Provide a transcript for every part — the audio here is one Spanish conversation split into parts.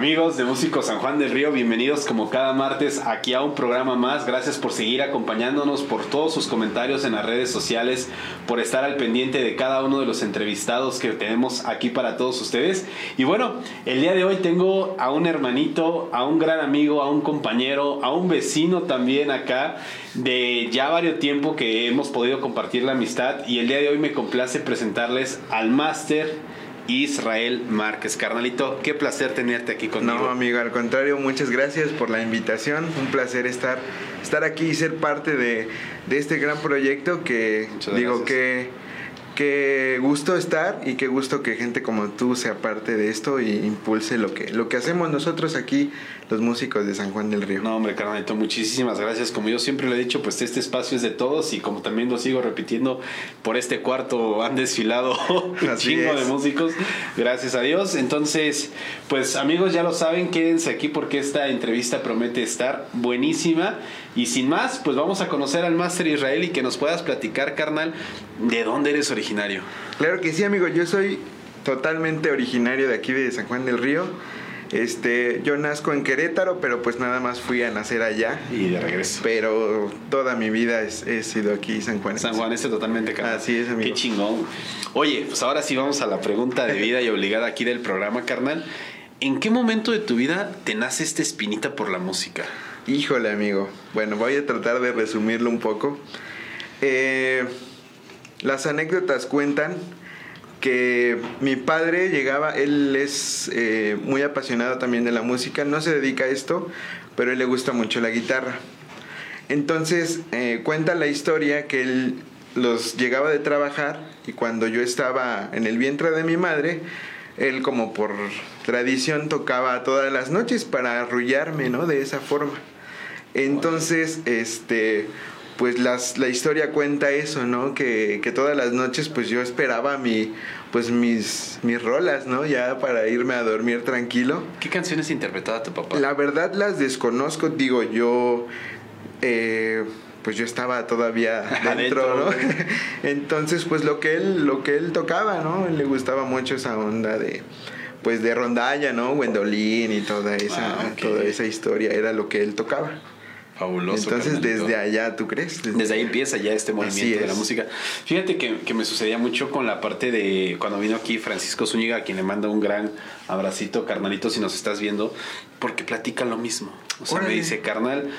Amigos de Músicos San Juan del Río, bienvenidos como cada martes aquí a un programa más. Gracias por seguir acompañándonos, por todos sus comentarios en las redes sociales, por estar al pendiente de cada uno de los entrevistados que tenemos aquí para todos ustedes. Y bueno, el día de hoy tengo a un hermanito, a un gran amigo, a un compañero, a un vecino también acá de ya varios tiempo que hemos podido compartir la amistad y el día de hoy me complace presentarles al máster Israel Márquez. Carnalito, qué placer tenerte aquí conmigo. No, amigo, al contrario, muchas gracias por la invitación. Un placer estar, estar aquí y ser parte de, de este gran proyecto que digo que qué gusto estar y qué gusto que gente como tú sea parte de esto y impulse lo que, lo que hacemos nosotros aquí, los músicos de San Juan del Río. No, hombre, carnalito, muchísimas gracias. Como yo siempre lo he dicho, pues este espacio es de todos y como también lo sigo repitiendo, por este cuarto han desfilado un chingo de músicos, gracias a Dios. Entonces, pues amigos, ya lo saben, quédense aquí porque esta entrevista promete estar buenísima. Y sin más, pues vamos a conocer al Máster Israel y que nos puedas platicar, carnal, de dónde eres originario. Claro que sí, amigo. Yo soy totalmente originario de aquí de San Juan del Río. Este, yo nazco en Querétaro, pero pues nada más fui a nacer allá. Y de regreso. Pero toda mi vida he sido aquí San Juan. San Juan, este totalmente carnal. Así es, amigo. Qué chingón. Oye, pues ahora sí vamos a la pregunta de vida y obligada aquí del programa, carnal. ¿En qué momento de tu vida te nace esta espinita por la música? Híjole, amigo. Bueno, voy a tratar de resumirlo un poco. Eh, las anécdotas cuentan que mi padre llegaba, él es eh, muy apasionado también de la música, no se dedica a esto, pero él le gusta mucho la guitarra. Entonces eh, cuenta la historia que él los llegaba de trabajar y cuando yo estaba en el vientre de mi madre, él como por tradición tocaba todas las noches para arrullarme, ¿no? De esa forma. Entonces, este, pues las, la historia cuenta eso, ¿no? Que, que, todas las noches pues yo esperaba mi, pues mis, mis rolas, ¿no? Ya para irme a dormir tranquilo. ¿Qué canciones interpretaba tu papá? La verdad las desconozco, digo, yo... Eh, pues yo estaba todavía dentro, ¿no? Entonces, pues lo que él, lo que él tocaba, ¿no? Le gustaba mucho esa onda de pues de rondalla, ¿no? Wendolin y toda esa, ah, toda esa historia era lo que él tocaba. Fabuloso. Entonces, desde allá, ¿tú crees? Desde, ahí empieza ya este movimiento de la música. Fíjate que, que, me sucedía mucho con la parte de cuando vino aquí Francisco Zúñiga, a quien le manda un gran abracito, carnalito, si nos estás viendo, porque platica lo mismo. O sea, me dice, carnal,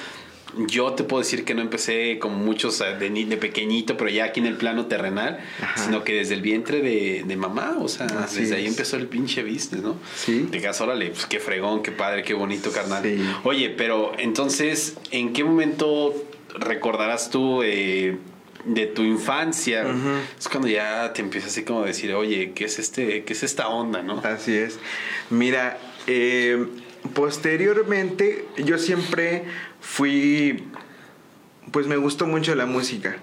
yo te puedo decir que no empecé como muchos de, de pequeñito, pero ya aquí en el plano terrenal, sino que desde el vientre de, de mamá, o sea, desde ahí empezó el pinche business, ¿no? Sí. De gas, órale, pues qué fregón, qué padre, qué bonito, carnal. Oye, pero entonces, ¿en qué momento recordarás tú eh, de tu infancia? Es cuando ya te empiezas así como a decir, oye, ¿qué es, este, qué es esta onda, no? Así es. Mira, eh posteriormente yo siempre fui, pues me gustó mucho la música.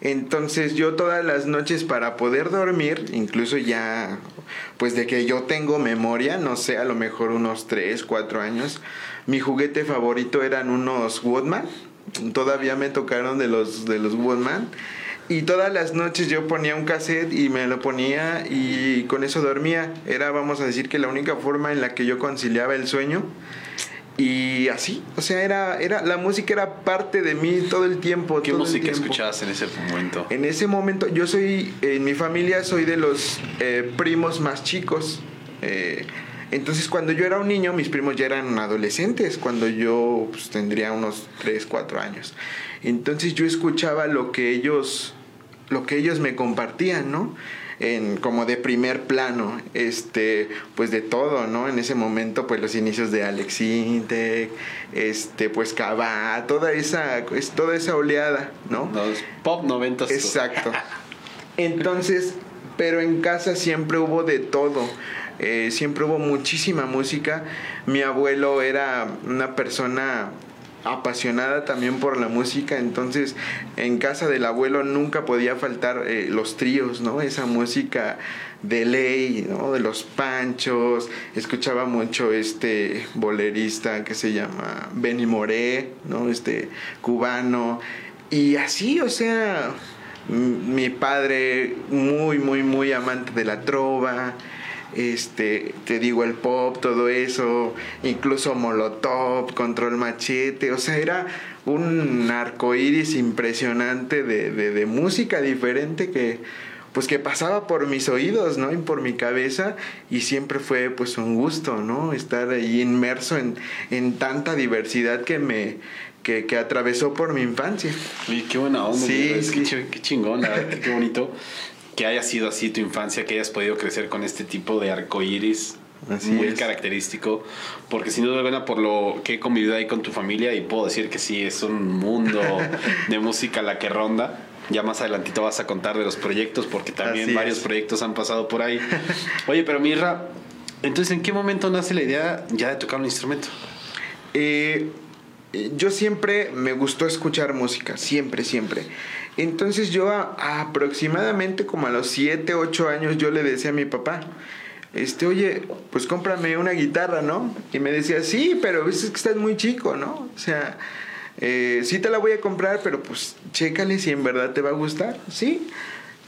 Entonces yo todas las noches para poder dormir, incluso ya, pues de que yo tengo memoria, no sé, a lo mejor unos 3, 4 años, mi juguete favorito eran unos Woodman. Todavía me tocaron de los, de los Woodman. Y todas las noches yo ponía un cassette y me lo ponía y con eso dormía. Era, vamos a decir, que la única forma en la que yo conciliaba el sueño. Y así, o sea, era, era, la música era parte de mí todo el tiempo. ¿Qué música escuchabas en ese momento? En ese momento, yo soy, en mi familia soy de los eh, primos más chicos. Eh, entonces, cuando yo era un niño, mis primos ya eran adolescentes, cuando yo pues, tendría unos 3, 4 años. Entonces yo escuchaba lo que ellos lo que ellos me compartían, ¿no? En, como de primer plano, este, pues de todo, ¿no? En ese momento, pues los inicios de Alex Intec, este, pues Cabá, toda esa, es toda esa oleada, ¿no? Los pop noventas. Exacto. Entonces, pero en casa siempre hubo de todo. Eh, siempre hubo muchísima música. Mi abuelo era una persona apasionada también por la música, entonces en casa del abuelo nunca podía faltar eh, los tríos, ¿no? Esa música de ley, ¿no? De los panchos, escuchaba mucho este bolerista que se llama Benny Moré, ¿no? Este cubano, y así, o sea, mi padre muy, muy, muy amante de la trova, este, te digo, el pop, todo eso, incluso Molotov, Control Machete, o sea, era un arco iris impresionante de, de, de música diferente que pues que pasaba por mis oídos, ¿no? Y por mi cabeza y siempre fue pues un gusto, ¿no? Estar ahí inmerso en, en tanta diversidad que me que, que atravesó por mi infancia. Qué buena onda. Sí, es sí. Qué, qué chingón, la verdad, qué bonito que haya sido así tu infancia, que hayas podido crecer con este tipo de arco iris Así muy es. característico, porque sin duda alguna por lo que he convivido ahí con tu familia y puedo decir que sí, es un mundo de música la que ronda. Ya más adelantito vas a contar de los proyectos, porque también Así varios es. proyectos han pasado por ahí. Oye, pero Mirra, entonces, ¿en qué momento nace la idea ya de tocar un instrumento? Eh, yo siempre me gustó escuchar música, siempre, siempre. Entonces yo a- a aproximadamente como a los 7, 8 años yo le decía a mi papá, este, oye, pues cómprame una guitarra, ¿no? Y me decía, sí, pero es que estás muy chico, ¿no? O sea, eh, sí te la voy a comprar, pero pues chécale si en verdad te va a gustar, ¿sí?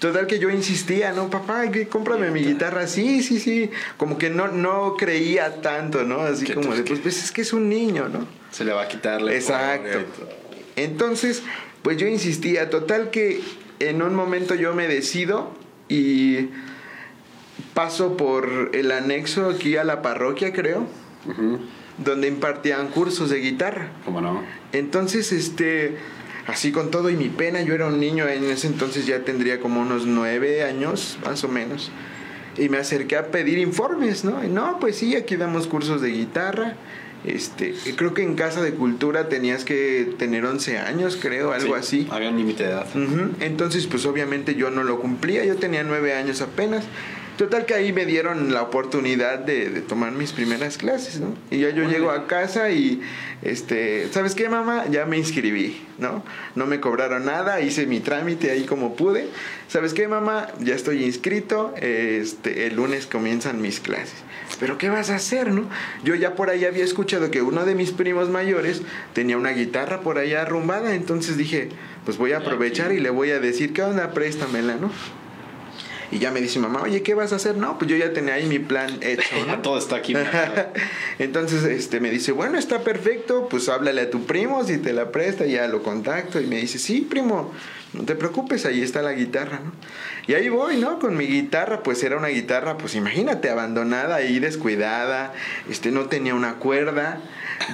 Total que yo insistía, no, papá, cómprame mi guitarra, sí, sí, sí. Como que no, no creía tanto, ¿no? Así como de, pues, pues, es que es un niño, ¿no? Se le va a quitar la Exacto. Entonces, pues yo insistía, total que en un momento yo me decido y paso por el anexo aquí a la parroquia, creo, donde impartían cursos de guitarra. ¿Cómo no? Entonces, este, así con todo y mi pena, yo era un niño, en ese entonces ya tendría como unos nueve años, más o menos. Y me acerqué a pedir informes, ¿no? Y no, pues sí, aquí damos cursos de guitarra. Este, creo que en Casa de Cultura tenías que tener 11 años, creo, algo Sí, así. Había un límite de edad. Entonces, pues obviamente yo no lo cumplía, yo tenía nueve años apenas. Total que ahí me dieron la oportunidad de, de tomar mis primeras clases, ¿no? Y ya yo llego a casa y, este, ¿sabes qué, mamá? Ya me inscribí, ¿no? No me cobraron nada, hice mi trámite ahí como pude. ¿Sabes qué, mamá? Ya estoy inscrito, este, el lunes comienzan mis clases. Pero ¿qué vas a hacer, no? Yo ya por ahí había escuchado que uno de mis primos mayores tenía una guitarra por allá arrumbada, entonces dije, pues voy a aprovechar y le voy a decir, ¿qué onda? Préstamela, ¿no? Y ya me dice mamá, oye, ¿qué vas a hacer? No, pues yo ya tenía ahí mi plan hecho, ¿no? Todo está aquí. Entonces este, me dice, bueno, está perfecto, pues háblale a tu primo si te la presta, ya lo contacto. Y me dice, sí, primo, no te preocupes, ahí está la guitarra, ¿no? Y ahí voy, ¿no? Con mi guitarra, pues era una guitarra, pues imagínate, abandonada ahí, descuidada, este, no tenía una cuerda.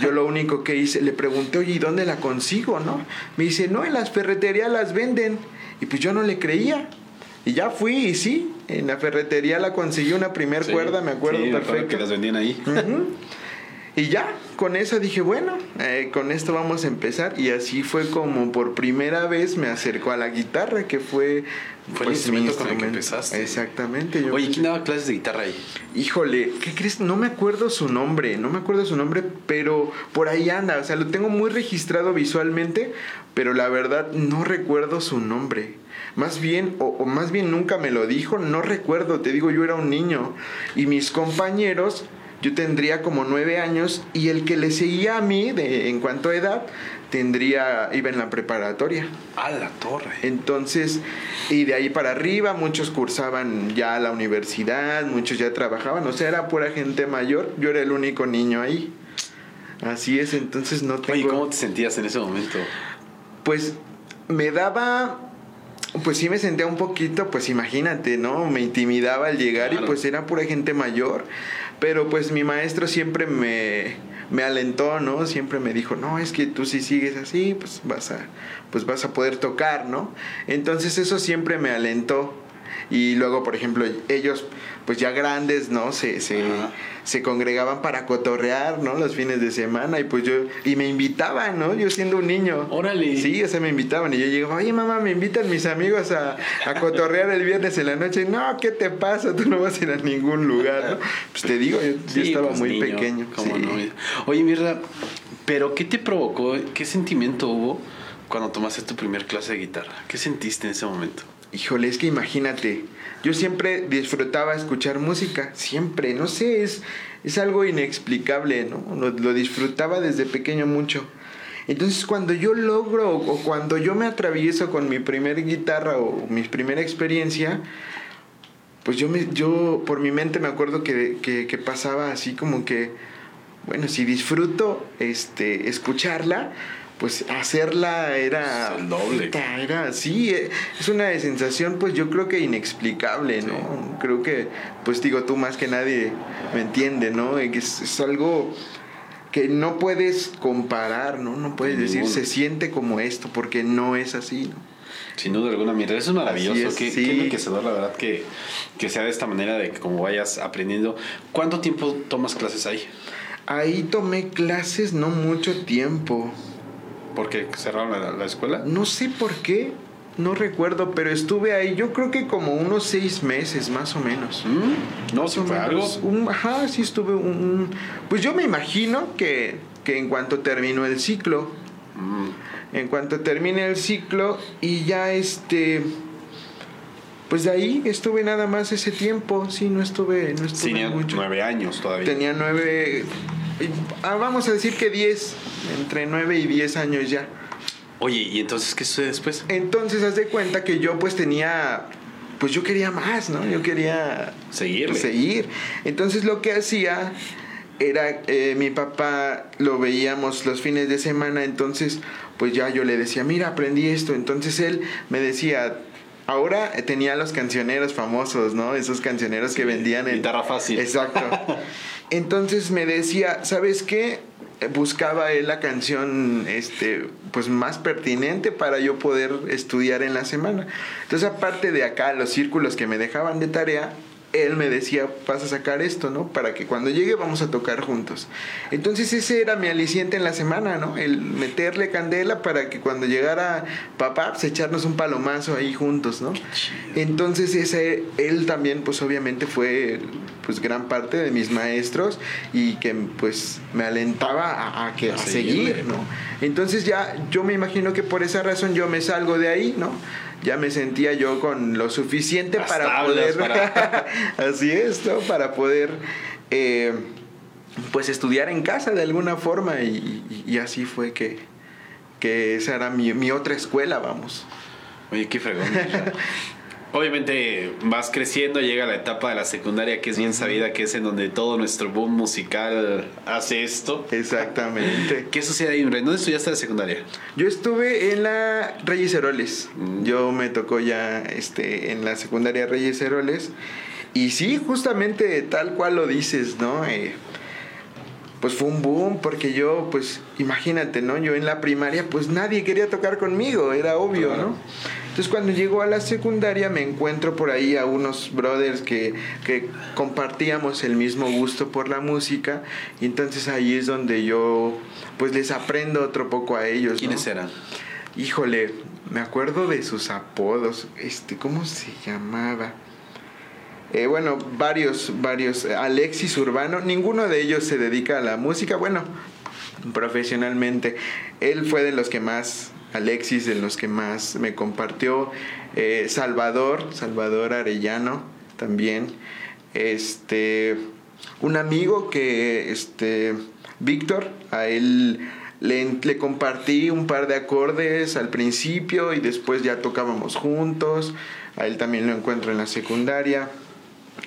Yo lo único que hice, le pregunté, oye, ¿y dónde la consigo, no? Me dice, no, en las ferreterías las venden. Y pues yo no le creía. Y ya fui y sí, en la ferretería la conseguí una primer Sí, cuerda, me acuerdo sí, perfecto. que las vendían ahí. Ujú. Y ya, con eso dije, bueno, eh, con esto vamos a empezar. Y así fue como por primera vez me acercó a la guitarra, que fue... Fue el pues, instrumento con el que instrumento. empezaste. Exactamente. yo- Oye, ¿quién daba clases de guitarra ahí? Híjole, ¿qué crees? No me acuerdo su nombre, no me acuerdo su nombre, pero por ahí anda, o sea, lo tengo muy registrado visualmente, pero la verdad no recuerdo su nombre. Más bien, o, o más bien nunca me lo dijo, no recuerdo, te digo, yo era un niño y mis compañeros, yo tendría como nueve años y el que le seguía a mí de, en cuanto a edad, tendría, iba en la preparatoria. A la torre. Entonces, y de ahí para arriba, muchos cursaban ya la universidad, muchos ya trabajaban, o sea, era pura gente mayor, yo era el único niño ahí. Así es, entonces no tengo... Oye, ¿cómo te sentías en ese momento? Pues me daba... Pues sí me sentía un poquito, pues imagínate, ¿no? Me intimidaba al llegar Claro. y pues era pura gente mayor. Pero pues mi maestro siempre me, me alentó, ¿no? Siempre me dijo, no, es que tú si sigues así, pues vas a, pues vas a poder tocar, ¿no? Entonces eso siempre me alentó. Y luego, por ejemplo, ellos, pues ya grandes, ¿no? Se, se, Ajá. se congregaban para cotorrear, ¿no? Los fines de semana y pues yo, y me invitaban, ¿no? Yo siendo un niño. Órale. Sí, o sea, me invitaban y yo llegaba, oye mamá, me invitan mis amigos a, a cotorrear el viernes en la noche. No, ¿qué te pasa? Tú no vas a ir a ningún lugar, ¿no? Pues te digo, yo, estaba pues, muy niño, pequeño. ¿cómo sí. no? Oye, Mirra, ¿pero qué te provocó? ¿Qué sentimiento hubo cuando tomaste tu primer clase de guitarra? ¿Qué sentiste en ese momento? Híjole, es que imagínate, yo siempre disfrutaba escuchar música, siempre, no sé, es, es algo inexplicable, ¿no? Lo, disfrutaba desde pequeño mucho. Entonces cuando yo logro o cuando yo me atravieso con mi primer guitarra o mi primera experiencia, pues yo, me, yo por mi mente me acuerdo que, que, que pasaba así como que, bueno, si disfruto este, escucharla, pues hacerla era el doble. Era sí, eh, es una sensación pues yo creo que inexplicable, ¿no? Creo que pues digo tú más que nadie me entiende, ¿no? Es, es algo que no puedes comparar, ¿no? No puedes decir se siente como esto porque no es así, ¿no? Sin duda alguna, mientras eso es maravilloso. Es, qué, sí. qué, enriquecedor, la verdad, que, que sea de esta manera, de que como vayas aprendiendo. ¿Cuánto tiempo tomas clases ahí? Ahí tomé clases no mucho tiempo. ¿Por qué cerraron la, la escuela? No sé por qué, no recuerdo, pero estuve ahí yo creo que como unos seis meses más o menos. ¿Mm? No, si fue algo. Un, ajá, sí estuve un... Pues yo me imagino que, que en cuanto terminó el ciclo, mm. en cuanto termine el ciclo y ya este... Pues de ahí estuve nada más ese tiempo, sí, no estuve, no estuve Tenía mucho. nueve años todavía. Tenía nueve, vamos a decir que diez, entre nueve y diez años ya. Oye, ¿y entonces qué sucede después? Entonces haz de cuenta que yo pues tenía, pues yo quería más, ¿no? Yo quería seguir. Seguir. Entonces lo que hacía era, eh, mi papá lo veíamos los fines de semana, entonces pues ya yo le decía, mira, aprendí esto. Entonces él me decía, Ahora tenía los cancioneros famosos, ¿no? Esos cancioneros que vendían en... Guitarra fácil. Exacto. Entonces me decía, ¿sabes qué? Buscaba él la canción este, pues más pertinente para yo poder estudiar en la semana. Entonces, aparte de acá, los círculos que me dejaban de tarea, él me decía, vas a sacar esto, ¿no? Para que cuando llegue vamos a tocar juntos. Entonces ese era mi aliciente en la semana, ¿no? El meterle candela para que cuando llegara papá, pues echarnos un palomazo ahí juntos, ¿no? Entonces ese, él también, pues obviamente fue pues gran parte de mis maestros y que pues me alentaba a, que, a seguir, ¿no? Entonces ya yo me imagino que por esa razón yo me salgo de ahí, ¿no? Ya me sentía yo con lo suficiente para poder, así es, ¿no? Para poder, eh, pues estudiar en casa de alguna forma y, así fue que, que esa era mi, mi otra escuela, vamos. Oye, qué fregón. Obviamente vas creciendo, llega la etapa de la secundaria que es bien sabida, que es en donde todo nuestro boom musical hace esto. Exactamente. ¿Qué sucede ahí, ¿Dónde estudiaste la secundaria? Yo estuve en la Reyes Heroles. Mm. Yo me tocó ya este, en la secundaria Reyes Heroles. Y sí, justamente tal cual lo dices, ¿no? Eh, pues fue un boom porque yo, pues imagínate, ¿no? Yo en la primaria, pues nadie quería tocar conmigo, era obvio, ¿no? Entonces cuando llego a la secundaria me encuentro por ahí a unos brothers que, que compartíamos el mismo gusto por la música y entonces ahí es donde yo pues les aprendo otro poco a ellos. ¿Quiénes eran? Híjole, me acuerdo de sus apodos, este, ¿cómo se llamaba? Eh, bueno, varios, varios. Alexis Urbano, ninguno de ellos se dedica a la música, bueno, profesionalmente. Él fue de los que más Alexis, de los que más me compartió, eh, Salvador, Salvador Arellano también, este, un amigo que, este, Víctor, a él le, le, compartí un par de acordes al principio y después ya tocábamos juntos, a él también lo encuentro en la secundaria.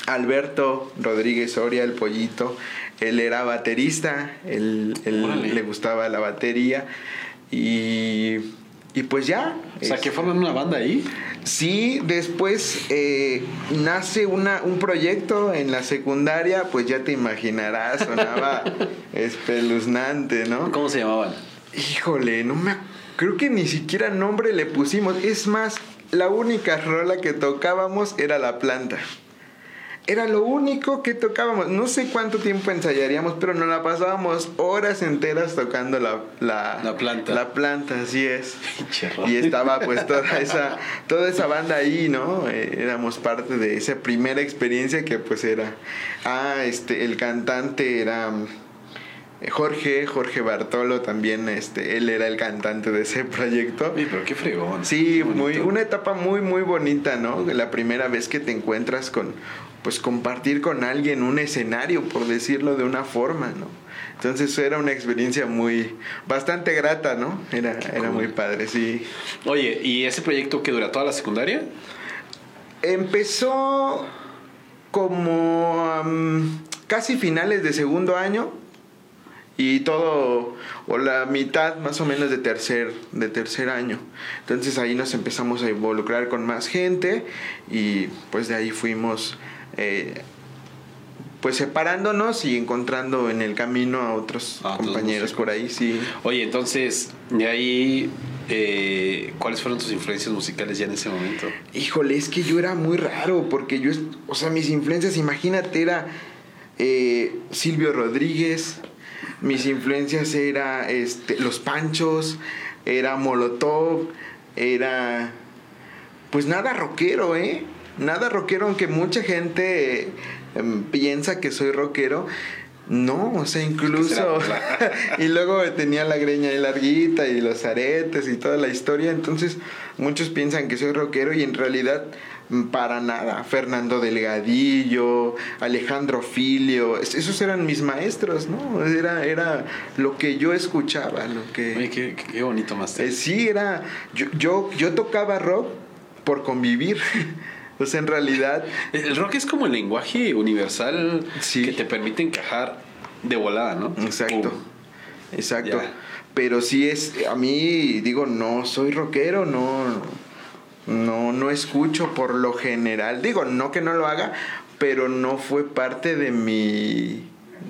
Alberto Rodríguez Soria, el pollito, él era baterista, él, él le gustaba la batería. Y, y pues ya. O sea, que forman una banda ahí. Sí, después eh, nace una, un proyecto en la secundaria, pues ya te imaginarás, sonaba espeluznante, ¿no? ¿Cómo se llamaban? Híjole, no me creo que ni siquiera nombre le pusimos. Es más, la única rola que tocábamos era la planta era lo único que tocábamos. No sé cuánto tiempo ensayaríamos, pero nos la pasábamos horas enteras tocando la, la, planta. La planta, así es. y estaba pues toda esa, toda esa banda ahí, ¿no? Eh, éramos parte de esa primera experiencia que pues era. Ah, este, el cantante era. Eh, Jorge, Jorge Bartolo también, este, él era el cantante de ese proyecto. Sí, pero qué fregón. Sí, muy, una etapa muy, muy bonita, ¿no? La primera vez que te encuentras con pues compartir con alguien un escenario, por decirlo de una forma, ¿no? Entonces era una experiencia muy, bastante grata, ¿no? Era, era muy padre, sí. Oye, ¿y ese proyecto que dura toda la secundaria? Empezó como casi finales de segundo año y todo o la mitad más o menos de tercer de tercer año entonces ahí nos empezamos a involucrar con más gente y pues de ahí fuimos eh, pues separándonos y encontrando en el camino a otros compañeros por ahí sí oye entonces de ahí eh, ¿cuáles fueron tus influencias musicales ya en ese momento? Híjole, es que yo era muy raro, porque yo, o sea, mis influencias, imagínate, era eh, Silvio Rodríguez, mis influencias era este, Los Panchos, era Molotov, era pues nada rockero, ¿eh? Nada rockero, aunque mucha gente em, piensa que soy rockero. No, o sea, incluso. y luego tenía la greña ahí larguita y los aretes y toda la historia. Entonces, muchos piensan que soy rockero y en realidad para nada. Fernando Delgadillo, Alejandro Filio, esos eran mis maestros, ¿no? Era, era lo que yo escuchaba, lo que... qué, bonito más. Eh, sí, era... Yo, yo, yo tocaba rock por convivir. o sea, en realidad... El rock es como el lenguaje universal que te permite encajar de volada, ¿no? Exacto. Exacto. Pero sí es, a mí digo, no soy rockero, no no, no escucho por lo general. Digo, no que no lo haga, pero no fue parte de mi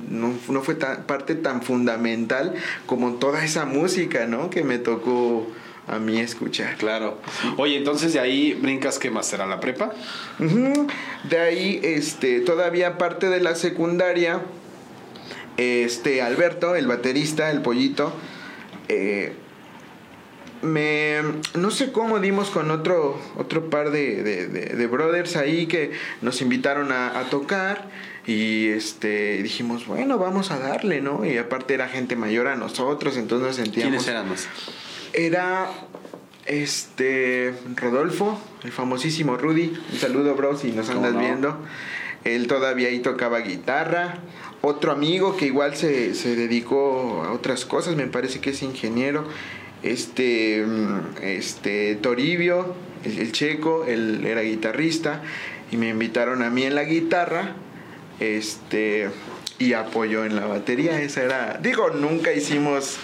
no, no, fue tan, parte tan fundamental como toda esa música, ¿no? Que me tocó a mí escuchar. Claro. Oye, entonces de ahí brincas qué más será la prepa? De ahí, este, todavía parte de la secundaria, este, Alberto, el baterista, el pollito, eh, me no sé cómo dimos con otro otro par de, brothers ahí que nos invitaron a, tocar y este dijimos bueno vamos a darle no y aparte era gente mayor a nosotros entonces nos sentíamos quiénes éramos era este Rodolfo el famosísimo Rudy. Un saludo bro si nos andas viendo. Él todavía ahí tocaba guitarra. Otro amigo que igual se, se dedicó a otras cosas me parece que es ingeniero. Este, este Toribio, el, checo, él era guitarrista. Y me invitaron a mí en la guitarra, este, y apoyó en la batería. Esa era, digo, nunca hicimos,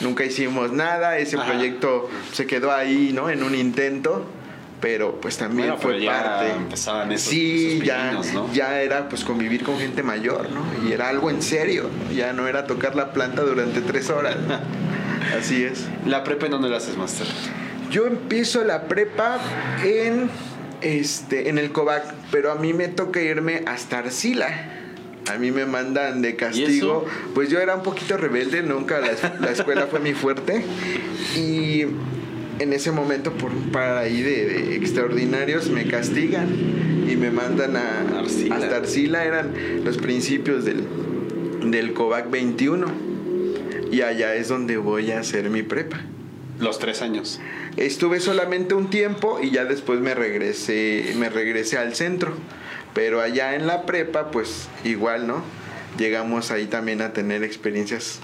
nunca hicimos nada. Ese proyecto se quedó ahí, ¿no? En un intento pero pues también fue parte. Empezaban esos, sí, ya, ya era pues convivir con gente mayor, ¿no? Y era algo en serio, ya no era tocar la planta durante tres horas. Así es. ¿La prepa en dónde la haces, Master? Yo empiezo la prepa en, este, en el COVAC, pero a mí me toca irme hasta Arcila. A mí me mandan de castigo. Pues yo era un poquito rebelde, nunca la, escuela fue mi fuerte. Y en ese momento, por un par ahí de, extraordinarios, me castigan y me mandan a Arcila. hasta Arcila. Eran los principios del, del COVAC 21 y allá es donde voy a hacer mi prepa. Los tres años. Estuve solamente un tiempo y ya después me regresé, me regresé al centro. Pero allá en la prepa, pues igual, ¿no? Llegamos ahí también a tener experiencias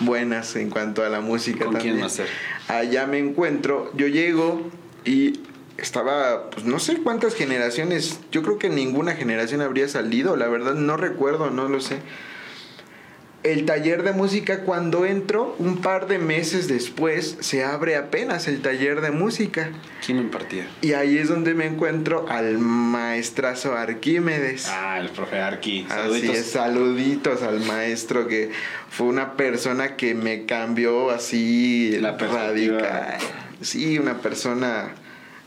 buenas en cuanto a la música ¿Con también. quién más? Allá me encuentro, yo llego y estaba, pues no sé cuántas generaciones, yo creo que ninguna generación habría salido, la verdad no recuerdo, no lo sé el taller de música cuando entro, un par de meses después, se abre apenas el taller de música. ¿Quién impartía? Y ahí es donde me encuentro al maestrazo Arquímedes. Ah, el profe Arqui. Saluditos. Así es, saluditos al maestro que fue una persona que me cambió así La radical. Sí, una persona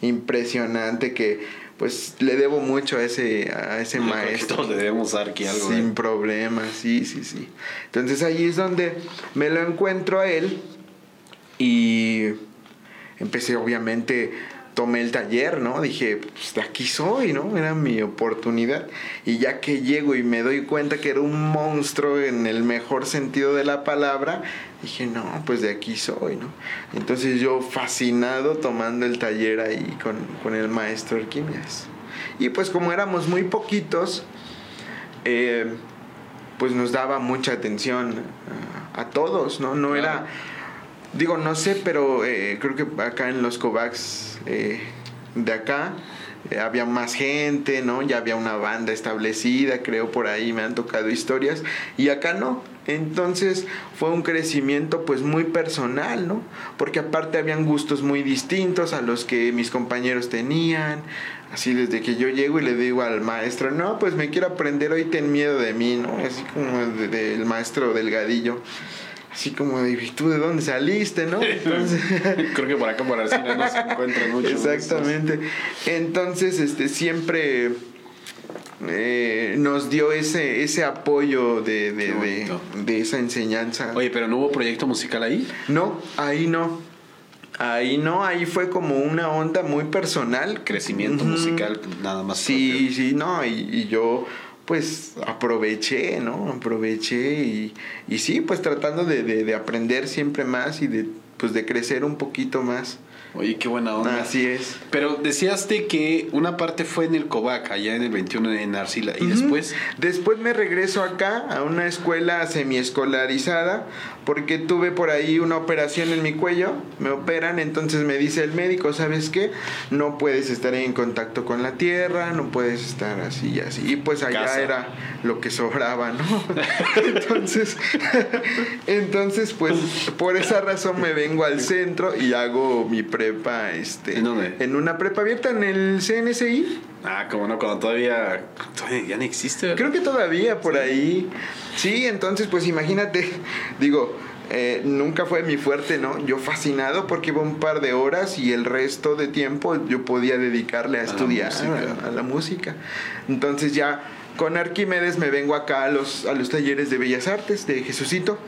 impresionante que pues le debo mucho a ese, a ese maestro. le debemos dar aquí algo. Sin problema, sí, sí, sí. Entonces ahí es donde me lo encuentro a él y empecé obviamente tomé el taller, ¿no? Dije, pues de aquí soy, ¿no? Era mi oportunidad. Y ya que llego y me doy cuenta que era un monstruo en el mejor sentido de la palabra, dije, no, pues de aquí soy, ¿no? Entonces yo fascinado tomando el taller ahí con, el maestro Arquímedes. Y pues como éramos muy poquitos, eh, pues nos daba mucha atención a, todos, ¿no? No era Digo, no sé, pero eh, creo que acá en los eh, de acá eh, había más gente, ¿no? Ya había una banda establecida, creo por ahí me han tocado historias y acá no. Entonces fue un crecimiento pues muy personal, ¿no? Porque aparte habían gustos muy distintos a los que mis compañeros tenían. Así desde que yo llego y le digo al maestro, no, pues me quiero aprender hoy, ten miedo de mí, ¿no? Así como del de, maestro delgadillo así como de, ¿tú de dónde saliste, no? Entonces, Creo que por acá por Arcina no se encuentra mucho. Exactamente. Entonces, este, siempre eh, nos dio ese, ese apoyo de, de, de, esa enseñanza. Oye, pero ¿no hubo proyecto musical ahí? No, ahí no. Ahí no, ahí fue como una onda muy personal. Crecimiento musical, nada más. Sí, sí, no, y, y yo pues aproveché, ¿no? Aproveché y, y sí, pues tratando de, de, de, aprender siempre más y de, pues de crecer un poquito más. Oye, qué buena onda. Así es. Pero decías que una parte fue en el Covac, allá en el 21 en Arcila. ¿Y después? Después me regreso acá a una escuela semiescolarizada porque tuve por ahí una operación en mi cuello. Me operan, entonces me dice el médico, ¿sabes qué? No puedes estar en contacto con la tierra, no puedes estar así y así. Y pues allá era lo que sobraba, ¿no? entonces, entonces, pues por esa razón me vengo al centro y hago mi prepa, este, ¿En dónde? En una prepa abierta en el CNSI. Ah, como no, cuando todavía, todavía ya no existe. Creo que todavía por ahí. Sí, entonces pues imagínate, digo, eh, nunca fue mi fuerte, ¿no? Yo fascinado porque iba un par de horas y el resto de tiempo yo podía dedicarle a, estudiar, a, la música. Entonces ya con Arquímedes me vengo acá a los, a los talleres de Bellas Artes de Jesucito.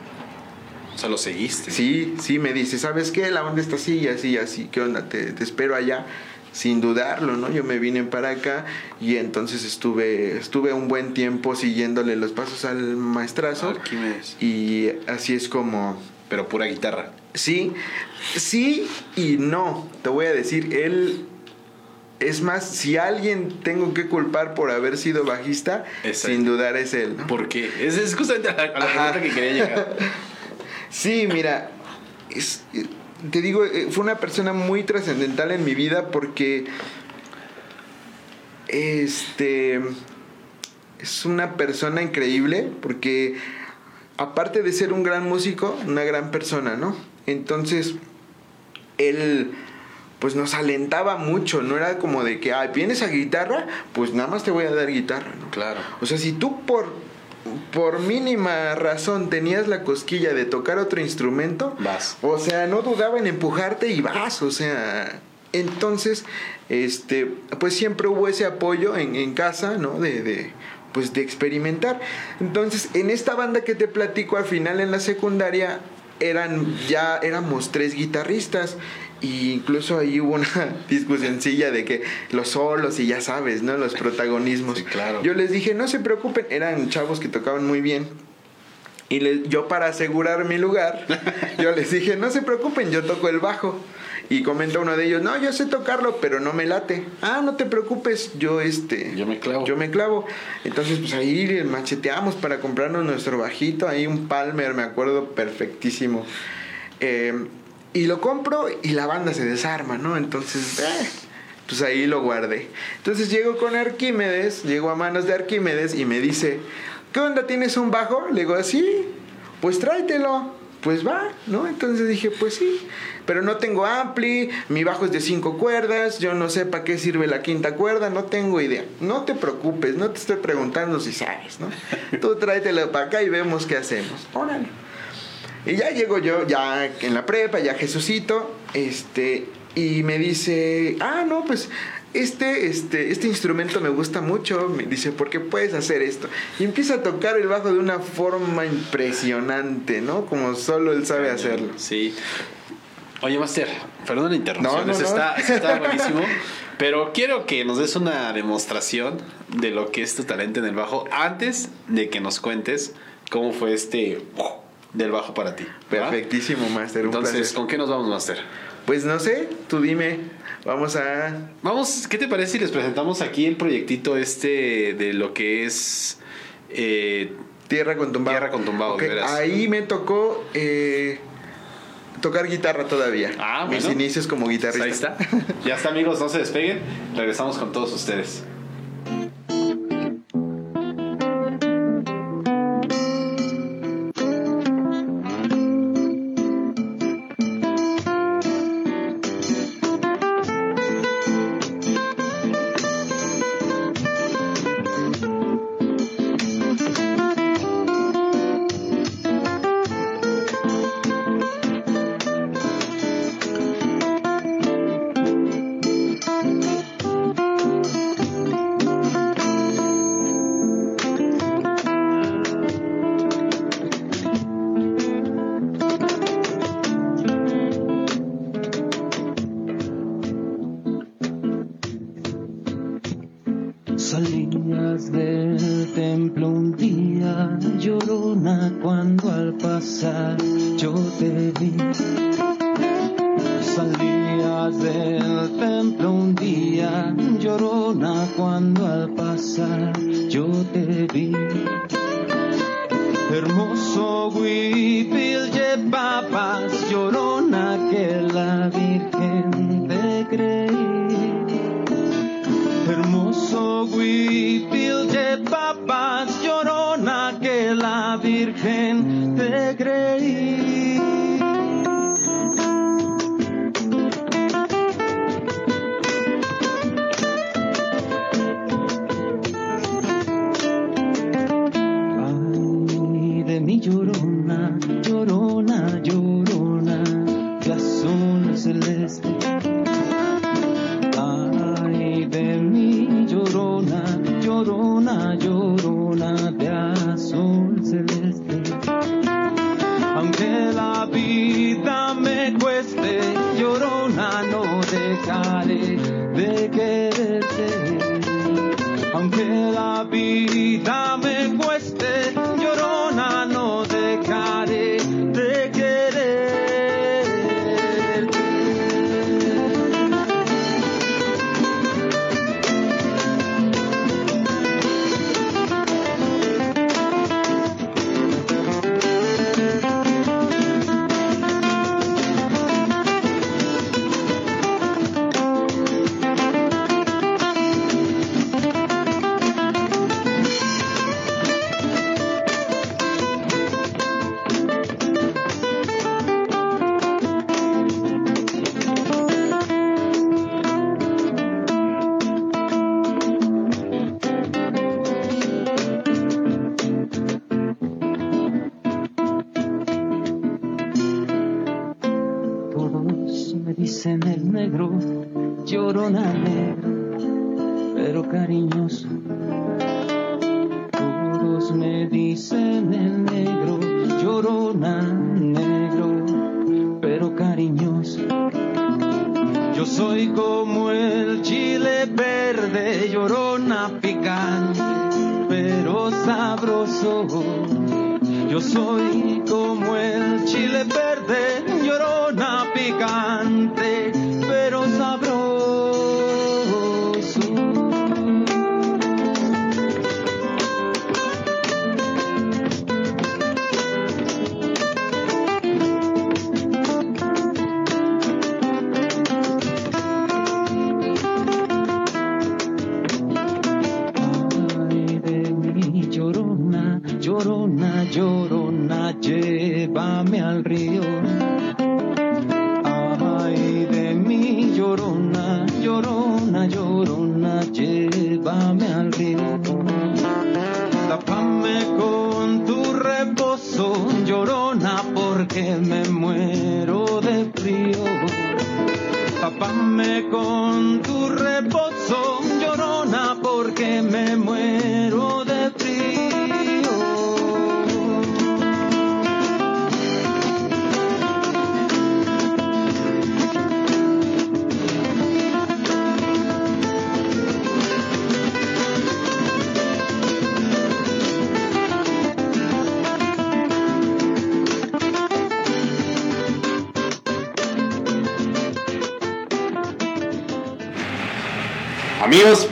O sea, lo seguiste. Sí, sí, me dice, ¿sabes qué? La onda está así y así, así, ¿qué onda? Te, te espero allá sin dudarlo, ¿no? Yo me vine para acá y entonces estuve estuve un buen tiempo siguiéndole los pasos al maestrazo. Arquímedes. Y así es como pero pura guitarra. Sí, sí y no. Te voy a decir, él es más, si alguien tengo que culpar por haber sido bajista, sin dudar es él. ¿no? ¿Por qué? Esa es justamente a la, pregunta que quería llegar. sí, mira, es, te digo, eh, fue una persona muy trascendental en mi vida porque este es una persona increíble porque aparte de ser un gran músico, una gran persona, ¿no? Entonces, él pues nos alentaba mucho, no era como de que, ah, vienes a guitarra, pues nada más te voy a dar guitarra, ¿no? Claro. O sea, si tú por por mínima razón tenías la cosquilla de tocar otro instrumento, vas. O sea, no dudaba en empujarte y vas, o sea, entonces, este, pues siempre hubo ese apoyo en, en casa, ¿no? De, de, pues de experimentar. Entonces, en esta banda que te platico al final en la secundaria, eran ya éramos tres guitarristas y incluso ahí hubo una discusioncilla de que los solos y ya sabes, ¿no? Los protagonismos. claro. Yo les dije, no se preocupen, eran chavos que tocaban muy bien. Y yo para asegurar mi lugar, yo les dije, no se preocupen, yo toco el bajo. Y comenta uno de ellos, no, yo sé tocarlo, pero no me late. Ah, no te preocupes, yo este... Yo me clavo. Yo me clavo. Entonces, pues ahí macheteamos para comprarnos nuestro bajito, ahí un Palmer, me acuerdo perfectísimo. Eh, y lo compro y la banda se desarma, ¿no? Entonces, eh, pues ahí lo guardé. Entonces llego con Arquímedes, llego a manos de Arquímedes y me dice, ¿qué onda? ¿Tienes un bajo? Le digo, sí, pues tráetelo. Pues va, ¿no? Entonces dije, pues sí, pero no tengo ampli, mi bajo es de cinco cuerdas, yo no sé para qué sirve la quinta cuerda, no tengo idea. No te preocupes, no te estoy preguntando si sabes, ¿no? Tú tráetelo para acá y vemos qué hacemos. Órale. Y ya llego yo, ya en la prepa, ya Jesucito, este, y me dice, ah, no, pues este, este, este instrumento me gusta mucho, me dice, ¿por qué puedes hacer esto? Y empieza a tocar el bajo de una forma impresionante, ¿no? Como solo él sabe hacerlo. Sí. Oye, Master, perdón la interrupción, no, no, está, está buenísimo. Pero quiero que nos des una demostración de lo que es tu talento en el bajo antes de que nos cuentes cómo fue este del bajo para ti. Perfectísimo, Master. Entonces, ¿con qué nos vamos, Master? Pues no sé, tú dime. Vamos a. Vamos, ¿qué te parece si les presentamos aquí el proyectito este de lo que es. Eh, tierra con tumbado. Tierra con tumbado, Ahí me tocó. Eh, tocar guitarra todavía. Ah, Mis bueno. inicios como guitarrista. Ahí está. Ya está, amigos, no se despeguen. Regresamos con todos ustedes.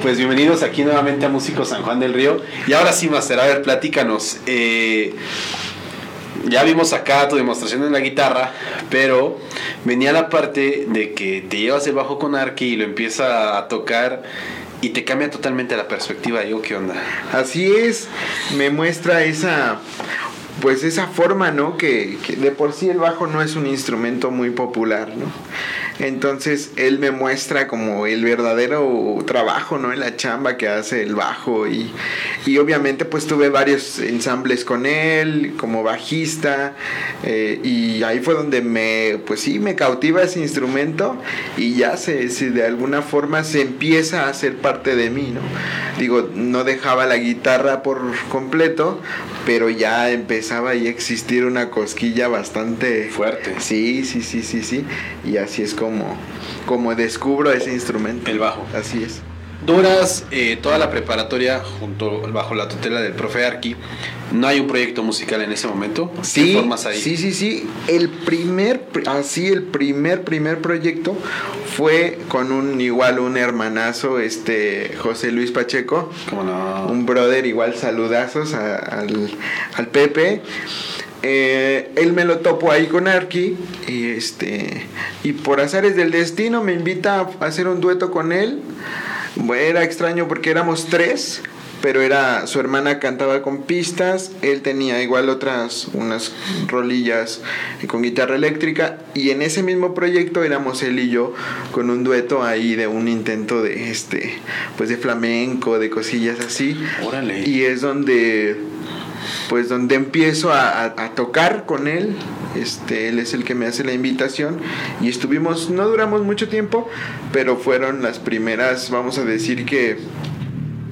Pues bienvenidos aquí nuevamente a Músicos San Juan del Río. Y ahora sí, Master, a ver, platícanos. eh, ya vimos acá tu demostración en la guitarra, pero venía la parte de que te llevas el bajo con Arki y lo empieza a tocar y te cambia totalmente la perspectiva. Digo, ¿qué onda? Así es, me muestra esa pues esa forma, ¿no? Que, que, de por sí el bajo no es un instrumento muy popular, ¿no? Entonces él me muestra como el verdadero trabajo, ¿no? En la chamba que hace el bajo y, y obviamente pues tuve varios ensambles con él como bajista eh, y ahí fue donde me, pues sí, me cautiva ese instrumento y ya se, se, de alguna forma se empieza a hacer parte de mí, ¿no? Digo, no dejaba la guitarra por completo, pero ya empezaba a existir una cosquilla bastante fuerte. Sí, sí, sí, sí, sí. Y así es como, como descubro ese instrumento. El bajo. Así es. Duras eh, toda la preparatoria junto bajo la tutela del profe Arki. ¿No hay un proyecto musical en ese momento? Sí, formas ahí? sí, sí, sí. El primer, así el primer, primer proyecto fue con un igual un hermanazo, este José Luis Pacheco. ¿Cómo no? Un brother igual saludazos a, al, al Pepe. Eh, él me lo topo ahí con Arki y este y por azares del destino me invita a hacer un dueto con él. Era extraño porque éramos tres, pero era su hermana cantaba con pistas, él tenía igual otras unas rolillas con guitarra eléctrica y en ese mismo proyecto éramos él y yo con un dueto ahí de un intento de este pues de flamenco, de cosillas así. Órale. Y es donde pues donde empiezo a, a, a, tocar con él. Este, él es el que me hace la invitación y estuvimos, no duramos mucho tiempo, pero fueron las primeras, vamos a decir que,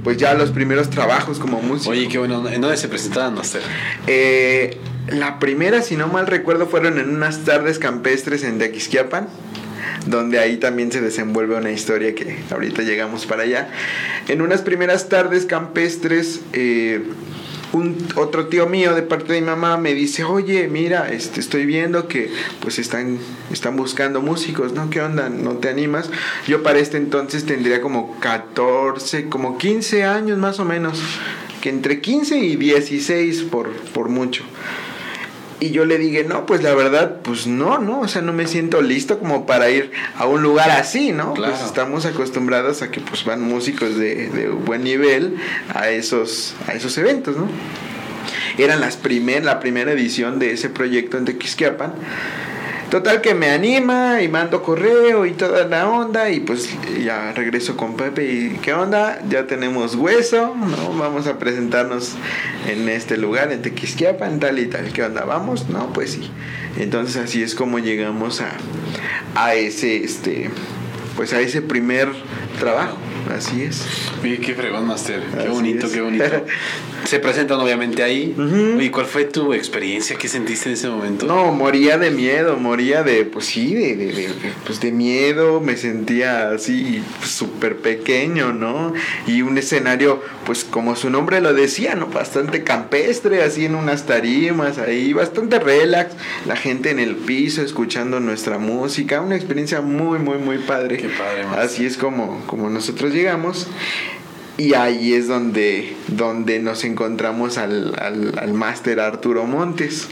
pues ya los primeros trabajos como músico. Oye, qué bueno, ¿en dónde se presentaban Master? Eh, la primera, si no mal recuerdo, fueron en unas tardes campestres en Tequisquiapan donde ahí también se desenvuelve una historia que ahorita llegamos para allá. En unas primeras tardes campestres, eh, un otro tío mío de parte de mi mamá me dice, oye, mira, este, estoy viendo que pues están, están buscando músicos, ¿no? ¿Qué onda? ¿No te animas? Yo para este entonces tendría como 14, como 15 años más o menos, que entre 15 y 16 por, por mucho. Y yo le dije, no, pues la verdad, pues no, ¿no? O sea, no me siento listo como para ir a un lugar así, ¿no? Claro. Pues estamos acostumbrados a que pues van músicos de, de buen nivel a esos, a esos eventos, ¿no? Eran las primer, la primera edición de ese proyecto en Tequisquiapan. Total que me anima y mando correo y toda la onda y pues ya regreso con Pepe y qué onda, ya tenemos hueso, ¿no? Vamos a presentarnos en este lugar, en Tequisquiapan, tal y tal, ¿qué onda? ¿Vamos? No, pues sí. Entonces así es como llegamos a, a ese, este, pues a ese primer trabajo. Así es. Oye, qué fregón, Master. Qué Así bonito, es. qué bonito. Se presentan obviamente ahí. Oye, ¿cuál fue tu experiencia? ¿Qué sentiste en ese momento? No, moría de miedo, moría de, pues sí, de, de, pues de miedo, me sentía así pues, súper pequeño, ¿no? Y un escenario, pues como su nombre lo decía, ¿no? Bastante campestre, así en unas tarimas, ahí, bastante relax, la gente en el piso escuchando nuestra música, una experiencia muy, muy, muy padre. Qué padre. Así es como, como nosotros llegamos. Y ahí es donde, donde nos encontramos al, al, al máster Arturo Montes.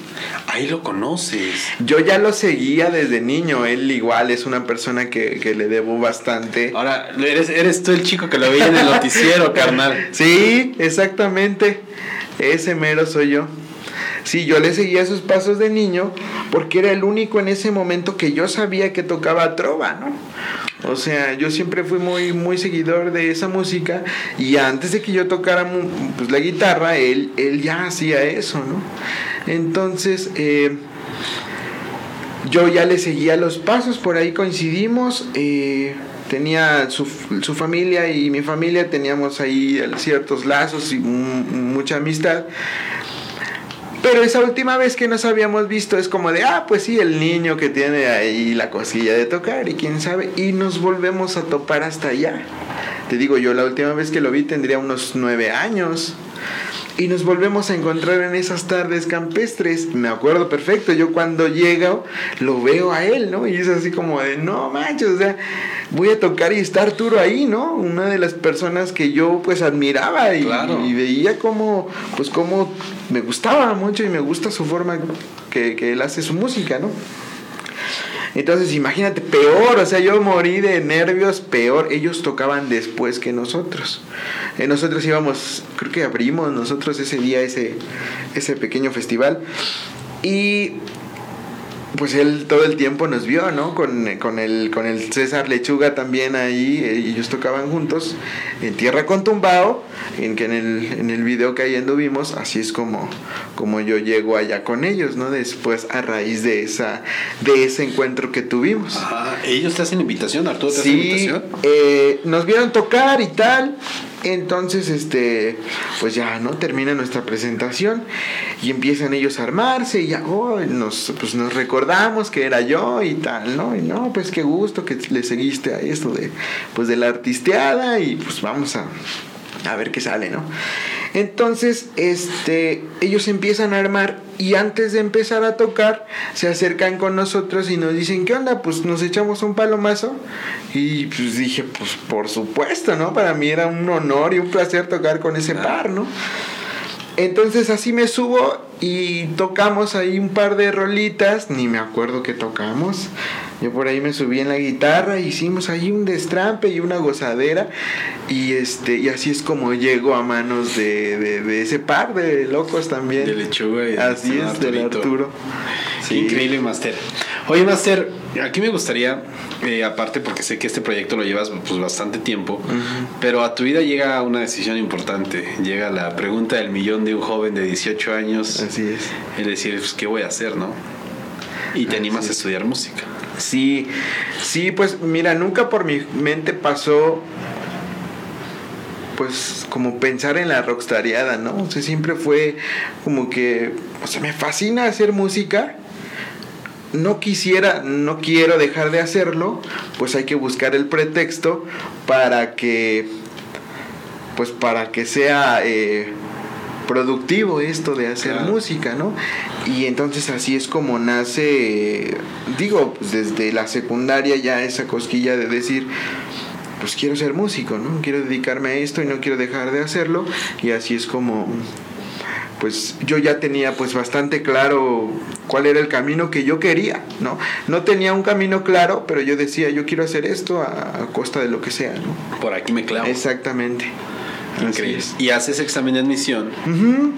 Ahí lo conoces. Yo ya lo seguía desde niño, él igual es una persona que, que le debo bastante. Ahora, eres, eres tú el chico que lo veía en el noticiero, carnal. Sí, exactamente, ese mero soy yo. Sí, yo le seguía sus pasos de niño porque era el único en ese momento que yo sabía que tocaba trova, ¿no? O sea, yo siempre fui muy, muy seguidor de esa música y antes de que yo tocara pues, la guitarra, él, él ya hacía eso, ¿no? Entonces, eh, yo ya le seguía los pasos, por ahí coincidimos. eh, tenía su, su familia y mi familia, teníamos ahí ciertos lazos y mu- mucha amistad. Pero esa última vez que nos habíamos visto es como de, ah, pues sí, el niño que tiene ahí la cosilla de tocar y quién sabe. Y nos volvemos a topar hasta allá. Te digo, yo la última vez que lo vi tendría unos nueve años. Y nos volvemos a encontrar en esas tardes campestres. Me acuerdo perfecto, yo cuando llego lo veo a él, ¿no? Y es así como de, no manches, o sea, voy a tocar y está Arturo ahí, ¿no? Una de las personas que yo pues admiraba y, y veía como, pues como me gustaba mucho y me gusta su forma que, que él hace su música, ¿no? Entonces, imagínate, peor, o sea, yo morí de nervios, peor. Ellos tocaban después que nosotros. Eh, nosotros íbamos, creo que abrimos nosotros ese día ese, ese pequeño festival. Y pues él todo el tiempo nos vio, ¿no? Con, con, el, con el César Lechuga también ahí, eh, ellos tocaban juntos en Tierra con Tumbao, en que en el, en el video que ahí anduvimos, así es como, como yo llego allá con ellos, ¿no? Después a raíz de esa de ese encuentro que tuvimos. ellos te hacen invitación, Arturo te sí, invitación. Eh, nos vieron tocar y tal. Entonces, este, pues ya, ¿no? Termina nuestra presentación y empiezan ellos a armarse y ya, oh, nos, pues nos recordamos que era yo y tal, ¿no? Y no, pues qué gusto que le seguiste a esto de, pues de la artisteada y pues vamos a, a ver qué sale, ¿no? Entonces, este, ellos empiezan a armar y antes de empezar a tocar, se acercan con nosotros y nos dicen, ¿qué onda? Pues nos echamos un palomazo. Y pues dije, pues por supuesto, ¿no? Para mí era un honor y un placer tocar con ese par, ¿no? Entonces así me subo y tocamos ahí un par de rolitas, ni me acuerdo qué tocamos. Yo por ahí me subí en la guitarra, hicimos ahí un destrampe y una gozadera y este y así es como llego a manos de, ese par de locos también. De lechuga y Así es, del Arturo. Increíble, Master. Oye, Master, aquí me gustaría, eh, aparte porque sé que este proyecto lo llevas pues bastante tiempo, pero a tu vida llega una decisión importante. Llega la pregunta del millón de un joven de 18 años. Así es. Es decir, pues, ¿qué voy a hacer, no? Y te animas a estudiar música. Sí, sí, pues mira, nunca por mi mente pasó pues como pensar en la rockstariada, ¿no? O sea, siempre fue como que, o sea, me fascina hacer música. No quisiera, no quiero dejar de hacerlo, pues hay que buscar el pretexto para que, pues para que sea eh, productivo esto de hacer música, ¿no? Y entonces así es como nace, digo, pues desde la secundaria ya esa cosquilla de decir, pues quiero ser músico, ¿no? Quiero dedicarme a esto y no quiero dejar de hacerlo. Y así es como, pues yo ya tenía pues bastante claro cuál era el camino que yo quería, ¿no? No tenía un camino claro, pero yo decía, yo quiero hacer esto a, costa de lo que sea, ¿no? Por aquí me clavo. Exactamente. Increíble. Y haces examen de admisión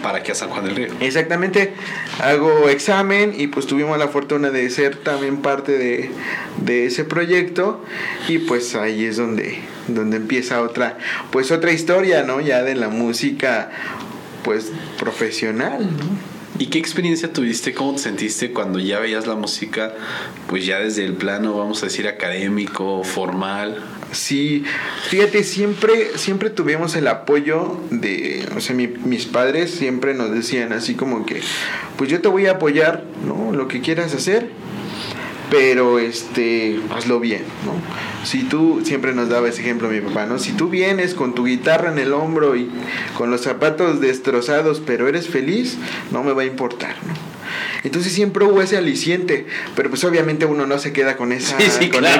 para que a San Juan del Río. Exactamente. Hago examen y pues tuvimos la fortuna de ser también parte de, de ese proyecto y pues ahí es donde, donde empieza otra, pues otra historia, ¿no? Ya de la música pues profesional, ¿no? ¿Y qué experiencia tuviste? ¿Cómo te sentiste cuando ya veías la música, pues ya desde el plano, vamos a decir, académico, formal? Sí, fíjate, siempre, siempre tuvimos el apoyo de, o sea, mis padres siempre nos decían así como que, pues yo te voy a apoyar, ¿no? Lo que quieras hacer, pero este, hazlo bien, ¿no? Si tú, siempre nos daba ese ejemplo mi papá, ¿no? Si tú vienes con tu guitarra en el hombro y con los zapatos destrozados, pero eres feliz, no me va a importar, ¿no? Entonces siempre hubo ese aliciente, pero pues obviamente uno no se queda con esa,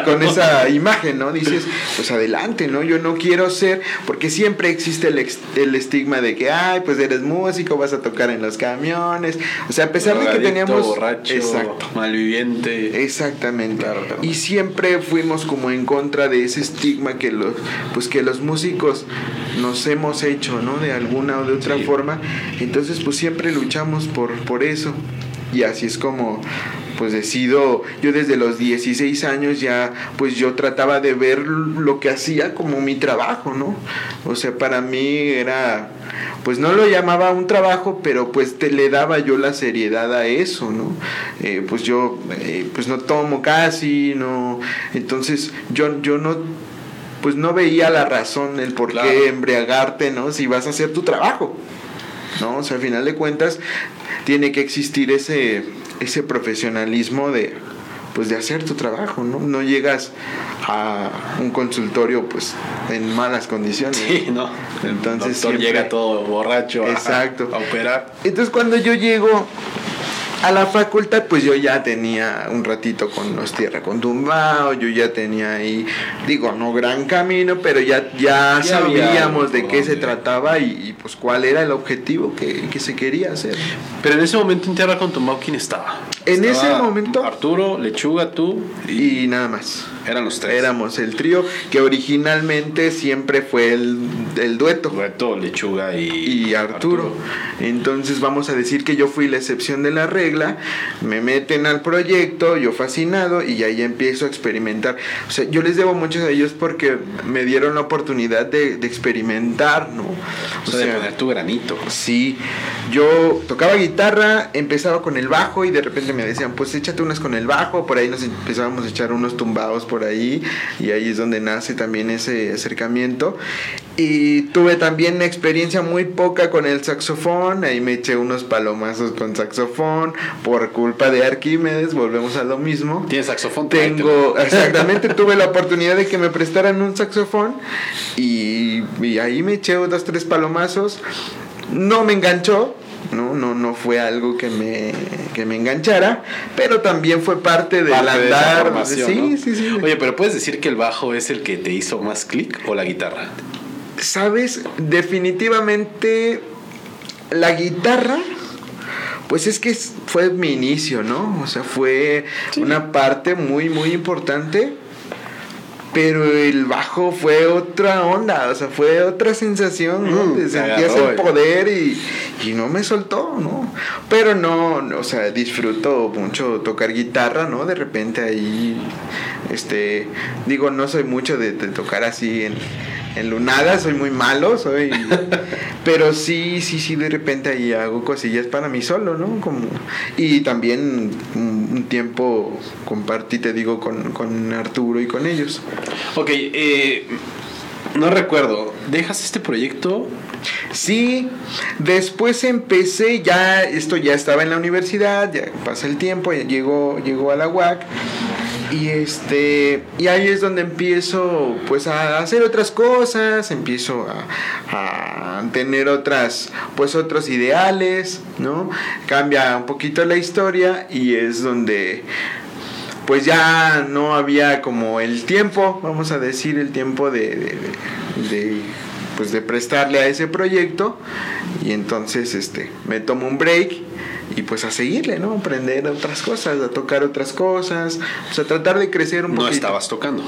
con, esa imagen, ¿no? Dices, pues adelante, ¿no? Yo no quiero ser, porque siempre existe el, el estigma de que, ay, pues eres músico, vas a tocar en los camiones, o sea, a pesar de que teníamos... Borracho, exacto. malviviente. Exactamente. Y siempre fuimos como en contra de ese estigma que los, pues que los músicos nos hemos hecho, ¿no? De alguna o de otra forma. Entonces, pues siempre luchamos por, por eso y así es como pues decido, yo desde los 16 años ya pues yo trataba de ver lo que hacía como mi trabajo, ¿no? O sea, para mí era pues no lo llamaba un trabajo, pero pues te le daba yo la seriedad a eso, ¿no? Eh, pues yo eh, pues no tomo casi, no, entonces yo, yo no pues no veía la razón, el por qué embriagarte, ¿no? Si vas a hacer tu trabajo. ¿No? O sea, al final de cuentas tiene que existir ese, ese profesionalismo de, pues de hacer tu trabajo, ¿no? No llegas a un consultorio pues en malas condiciones. Sí, no. Entonces El doctor siempre- llega todo borracho a- Exacto. a operar. Entonces cuando yo llego a la facultad, pues yo ya tenía un ratito con los tierra con tumbao, yo ya tenía ahí, digo, no gran camino, pero ya, ya, sabíamos de qué se trataba y, y, pues cuál era el objetivo que, que se quería hacer. Pero en ese momento en Tierra con Tumbao, ¿quién estaba? En Estaba ese momento- Arturo, Lechuga, tú y, Y nada más. eran los tres. Éramos el trío que originalmente siempre fue el, el dueto. Dueto, Lechuga y, y Arturo. Entonces vamos a decir que yo fui la excepción de la regla, me meten al proyecto, yo fascinado y ahí empiezo a experimentar. O sea, yo les debo mucho a ellos porque me dieron la oportunidad de, de experimentar, ¿no? O sea, de poner tu granito. Sí, yo tocaba guitarra, empezaba con el bajo y de repente me decían, pues échate unas con el bajo, por ahí nos empezábamos a echar unos tumbados por ahí y ahí es donde nace también ese acercamiento. Y tuve también una experiencia muy poca con el saxofón, ahí me eché unos palomazos con saxofón por culpa de Arquímedes, volvemos a lo mismo. ¿Tienes saxofón? Tengo, exactamente, tuve la oportunidad de que me prestaran un saxofón y, y ahí me eché dos, tres palomazos. No me enganchó, no, no, no fue algo que me, que me enganchara, pero también fue parte del Parte de andar. formación, sí, ¿no? sí, sí. Oye, pero ¿puedes decir que el bajo es el que te hizo más clic o la guitarra? Sabes, definitivamente la guitarra. Pues es que fue mi inicio, ¿no? O sea, fue una parte muy, muy importante. Pero el bajo fue otra onda, o sea, fue otra sensación, ¿no? Mm, Te sentías el poder y, y no me soltó, ¿no? Pero no, no, o sea, disfruto mucho tocar guitarra, ¿no? De repente ahí, este, digo, no soy mucho de, de tocar así en, en lunada, soy muy malo, soy, pero sí, sí, sí, de repente ahí hago cosillas para mí solo, ¿no? Como, y también un, un tiempo compartí, te digo, con, con Arturo y con ellos. Ok, eh, no recuerdo. ¿Dejas este proyecto? Sí, después empecé, ya, esto ya estaba en la universidad, ya pasa el tiempo, ya llegó, llegó a la UAC. Y este, y ahí es donde empiezo pues a hacer otras cosas, empiezo a, tener otras, pues otros ideales, ¿no? Cambia un poquito la historia y es donde pues ya no había como el tiempo, vamos a decir, el tiempo de, pues de prestarle a ese proyecto y entonces este me tomo un break y pues a seguirle, ¿no? Aprender otras cosas, a tocar otras cosas, pues a tratar de crecer un No poquito. estabas tocando.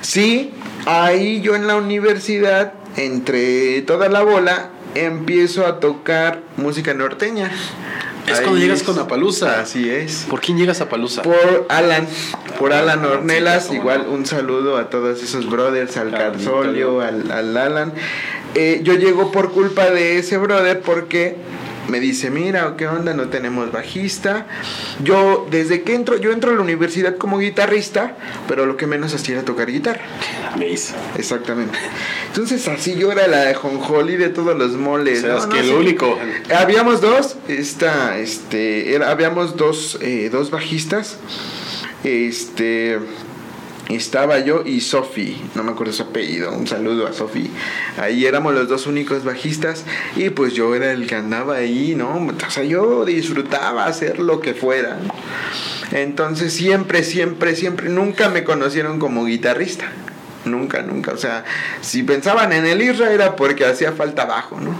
Sí, ahí yo en la universidad, entre toda la bola, empiezo a tocar música norteña. Es Ahí cuando llegas es- con Apalusa. Así es. ¿Por quién llegas a Palusa? Por Alan, por Alan Ah, Ornelas, sí, cómo igual un saludo a todos esos brothers, al Carzolio, al, al Alan. Eh, yo llego por culpa de ese brother porque me dice, mira, ¿qué onda? No tenemos bajista. Yo, desde que entro, yo entro a la universidad como guitarrista, pero lo que menos hacía era tocar guitarra. Me hice. Exactamente. Entonces así yo era la de jonjoli de todos los O moles. sea, ¿no? es No, que el único. Habíamos dos, esta, este, era- habíamos dos, eh, dos bajistas, este, estaba yo y Sofi, no me acuerdo su apellido, un saludo a Sofi. Ahí éramos los dos únicos bajistas y pues yo era el que andaba ahí, ¿no? O sea, yo disfrutaba hacer lo que fuera. Entonces siempre, siempre, siempre, nunca me conocieron como guitarrista. Nunca, nunca. O sea, si pensaban en el Isra era porque hacía falta bajo, ¿no?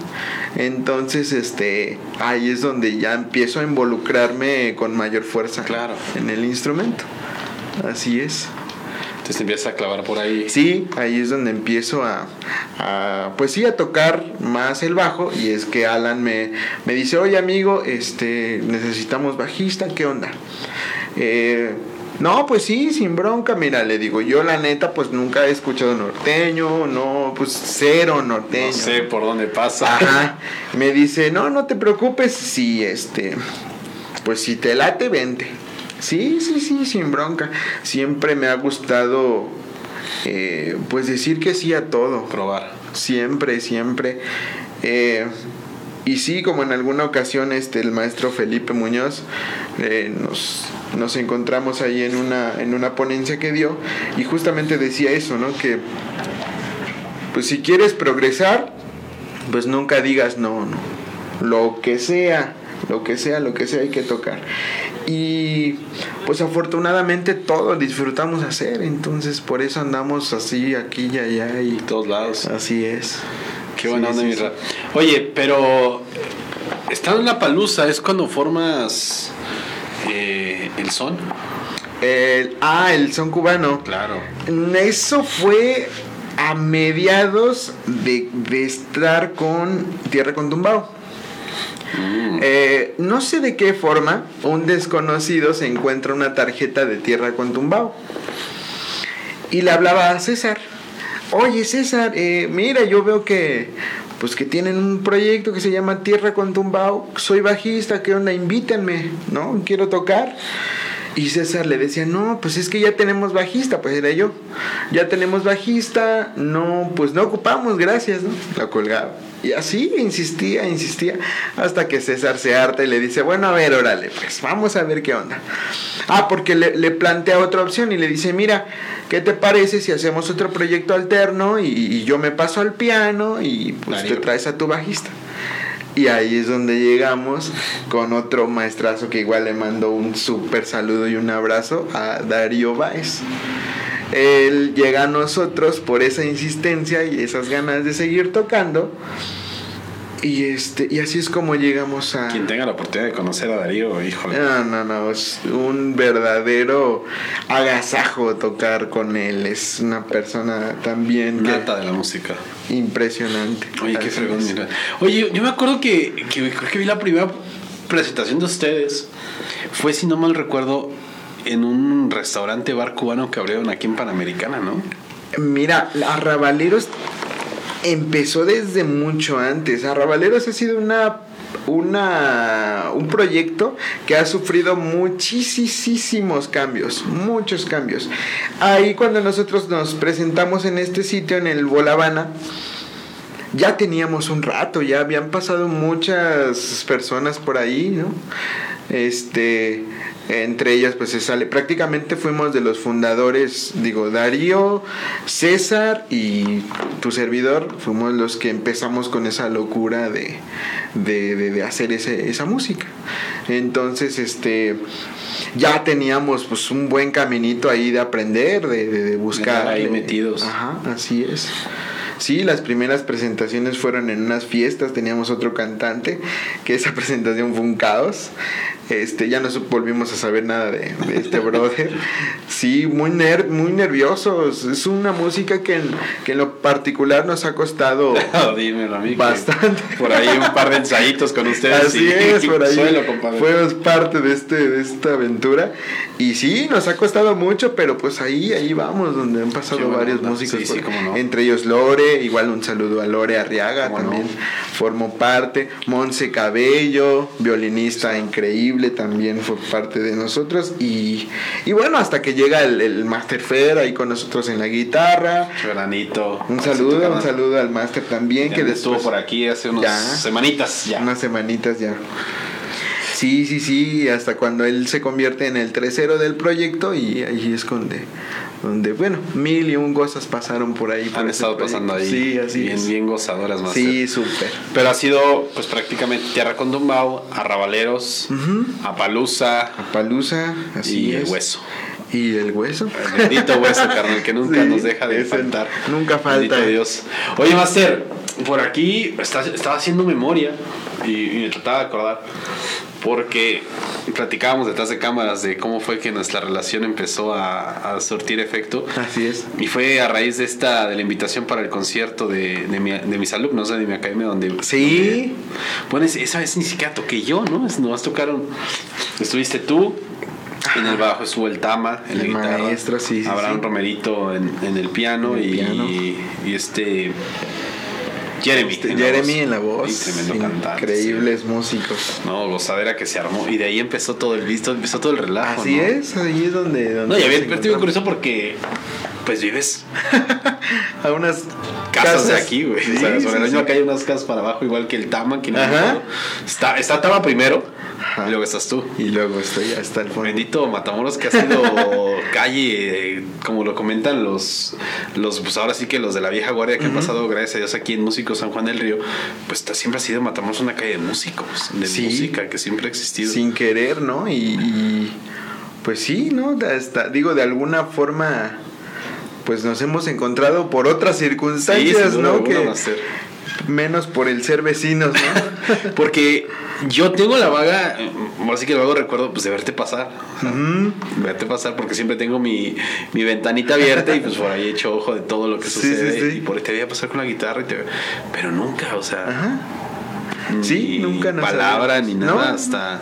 Entonces, este, ahí es donde ya empiezo a involucrarme con mayor fuerza Claro. en el instrumento. Así es. Entonces te empiezas a clavar por ahí. Sí, ahí es donde empiezo a, a, pues sí, a tocar más el bajo y es que Alan me, me dice, oye amigo, este, necesitamos bajista, ¿qué onda? Eh, no, pues sí, sin bronca, mira, le digo, yo la neta, pues nunca he escuchado norteño, no, pues cero norteño. No sé por dónde pasa. Ajá. Me dice, no, no te preocupes, si este, pues si te late, vente. Sí, sí, sí, sin bronca. Siempre me ha gustado, eh, pues decir que sí a todo. Probar. Siempre, siempre. Eh, y sí, como en alguna ocasión este, el maestro Felipe Muñoz eh, nos, nos encontramos ahí en una, en una ponencia que dio y justamente decía eso, ¿no? Que pues si quieres progresar, pues nunca digas no, no. Lo que sea, lo que sea, lo que sea hay que tocar. Y pues afortunadamente todo disfrutamos hacer, entonces por eso andamos así, aquí y allá y todos lados. Así es. Qué buena onda, mi Oye, pero estando en la palusa es cuando formas eh, el son. El, ah, el son cubano. Claro. Eso fue a mediados de, de estar con Tierra con Tumbao. Mm. Eh, no sé de qué forma un desconocido se encuentra una tarjeta de Tierra con Tumbao. Y le hablaba a César oye César, eh, mira, yo veo que pues que tienen un proyecto que se llama Tierra con Tumbao, soy bajista, ¿qué onda? Invítenme, ¿no? Quiero tocar. Y César le decía, no, pues es que ya tenemos bajista, pues era yo. Ya tenemos bajista, no, pues no ocupamos, gracias, ¿no? La colgaba. Y así insistía, insistía, hasta que César se harta y le dice, bueno, a ver, órale, pues vamos a ver qué onda. Ah, porque le, le plantea otra opción y le dice, mira, ¿qué te parece si hacemos otro proyecto alterno y, yo me paso al piano y pues te traes a tu bajista? Y ahí es donde llegamos con otro maestrazo que igual le mando un súper saludo y un abrazo a Darío Báez. Él llega a nosotros por esa insistencia y esas ganas de seguir tocando. Y este, y así es como llegamos a. Quien tenga la oportunidad de conocer a Darío, híjole. No, no, no. Es un verdadero agasajo tocar con él. Es una persona también. Nata de la música. Impresionante. Oye, qué fregón, Oye, yo me acuerdo que, que creo que vi la primera presentación de ustedes. Fue, si no mal recuerdo, en un restaurante bar cubano que abrieron aquí en Panamericana, ¿no? Mira, Arrabaleros empezó desde mucho antes. Arrabaleros ha sido una una, un proyecto que ha sufrido muchísimos cambios, muchos cambios. Ahí cuando nosotros nos presentamos en este sitio, en el Bolavana, ya teníamos un rato, ya habían pasado muchas personas por ahí, ¿no? Este, entre ellas pues se sale. Prácticamente fuimos de los fundadores digo Darío César y tu servidor fuimos los que empezamos con esa locura de, de, hacer ese, esa música. Entonces este ya teníamos pues un buen caminito ahí de aprender de, de buscar ahí metidos. Ajá así es. Sí, las primeras presentaciones fueron en unas fiestas, teníamos otro cantante, que esa presentación fue un caos. Este, ya no volvimos a saber nada de, este brother. Sí, muy, ner muy nerviosos. Es una música que en, que en lo particular nos ha costado bastante. Por ahí un par de ensayitos con ustedes. Así es, por ahí fuimos parte de, este, de esta aventura. Y sí, nos ha costado mucho, pero pues ahí, ahí vamos, donde han pasado varios músicos. Entre ellos Lore, igual un saludo a Lore Arriaga también. Formó parte. Monse Cabello, violinista increíble, también fue parte de nosotros. Y, y bueno, hasta que llega el, el Master Fer ahí con nosotros en la guitarra. Veranito. Un saludo, un saludo al Master también. que estuvo por aquí hace unas semanitas ya. Unas semanitas ya. Sí, sí, sí, hasta cuando él se convierte en el tercero del proyecto y ahí es donde, donde bueno, mil y un cosas pasaron por ahí. Han estado pasando ahí. Sí, así bien, Bien gozadoras más. Sí, súper. Pero ha sido pues prácticamente Tierra con Dumbao, Arrabaleros, Apalusa. Apalusa, así y el hueso. ¿Y el hueso? El bendito hueso, carnal, que nunca nos deja de faltar. Nunca falta. Dios. Oye, Master, por aquí estaba haciendo memoria y, y me trataba de acordar porque platicábamos detrás de cámaras de cómo fue que nuestra relación empezó a, a, surtir efecto. Así es. Y fue a raíz de esta, de la invitación para el concierto de, de, mi, de mis alumnos de mi academia, donde. Sí. bueno, esa vez ni siquiera toqué yo, ¿no? Nomás tocaron. Estuviste tú. En el bajo estuvo el Tama, en el la guitarra. maestro, sí, sí Abraham Romerito en, en, el piano, y, y este Jeremy. Este, Jeremy en la voz. tremendo cantante. Increíbles músicos. No, gozadera que se armó. Y de ahí empezó todo el visto, empezó todo el relajo. Así es, ahí es donde. donde no, y había, estuve curioso porque pues vives A unas casas, de aquí, güey. Sí, o sea, sí, sobre la sí. misma calle, unas casas para abajo, igual que el Tama. Que no Ajá. está, está Tama primero, Ajá. y luego estás tú. Y luego estoy hasta el fondo. Bendito Matamoros que ha sido calle, como lo comentan los, los, pues ahora sí que los de la vieja guardia que han pasado, gracias a Dios, aquí en Músicos San Juan del Río, pues siempre ha sido Matamoros una calle de músicos, de Sí. música que siempre ha existido. Sin querer, ¿no? Y, y, pues sí, ¿no? Hasta, digo, de alguna forma, pues nos hemos encontrado por otras Sí, circunstancias, duda ¿no? Que. Menos por el ser vecinos, ¿no? Porque yo tengo la vaga, así que luego recuerdo pues de verte pasar. Ujú. Verte pasar porque siempre tengo mi, mi ventanita abierta y pues por ahí echo ojo de todo lo que Sí, sucede. sí, sí. Y por ahí te veía pasar con la guitarra y te Pero nunca, o sea. Ajá. Sí, nunca nos palabra ni nada No. hasta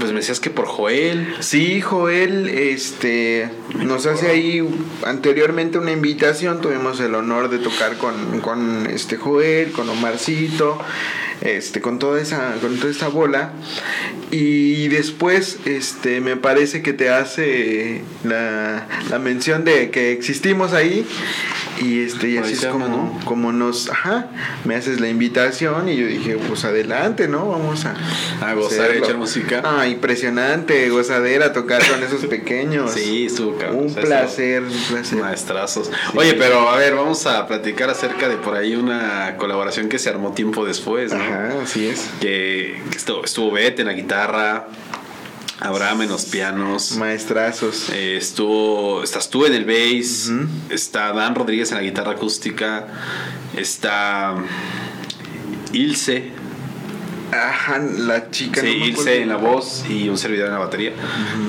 pues me decías que por Joel. Sí, Joel, este, nos hace ahí anteriormente una invitación, tuvimos el honor de tocar con, con este Joel, con Omarcito, este, con toda esa, con toda esta bola, y después, este, me parece que te hace la, la mención de que existimos ahí, y este, y así es como, ¿no? como nos, ajá, me haces la invitación, y yo dije, pues adelante, ¿no? Vamos a, A gozar y hacerlo. echar música. Ah, impresionante, gozadera, tocar con esos pequeños. Sí, estuvo cabrón. Un placer, un placer. Maestrazos. Oye, pero a ver, vamos a platicar acerca de por ahí una colaboración que se armó tiempo después, ¿no? Ajá, así es. Que, que estuvo, estuvo Beth en la guitarra, Abraham en los pianos. Maestrazos. eh, estuvo, estás tú en el bass, está Dan Rodríguez en la guitarra acústica, está Ilse, Ajá, la chica. sí, no. Ilse en la voz y un servidor en la batería,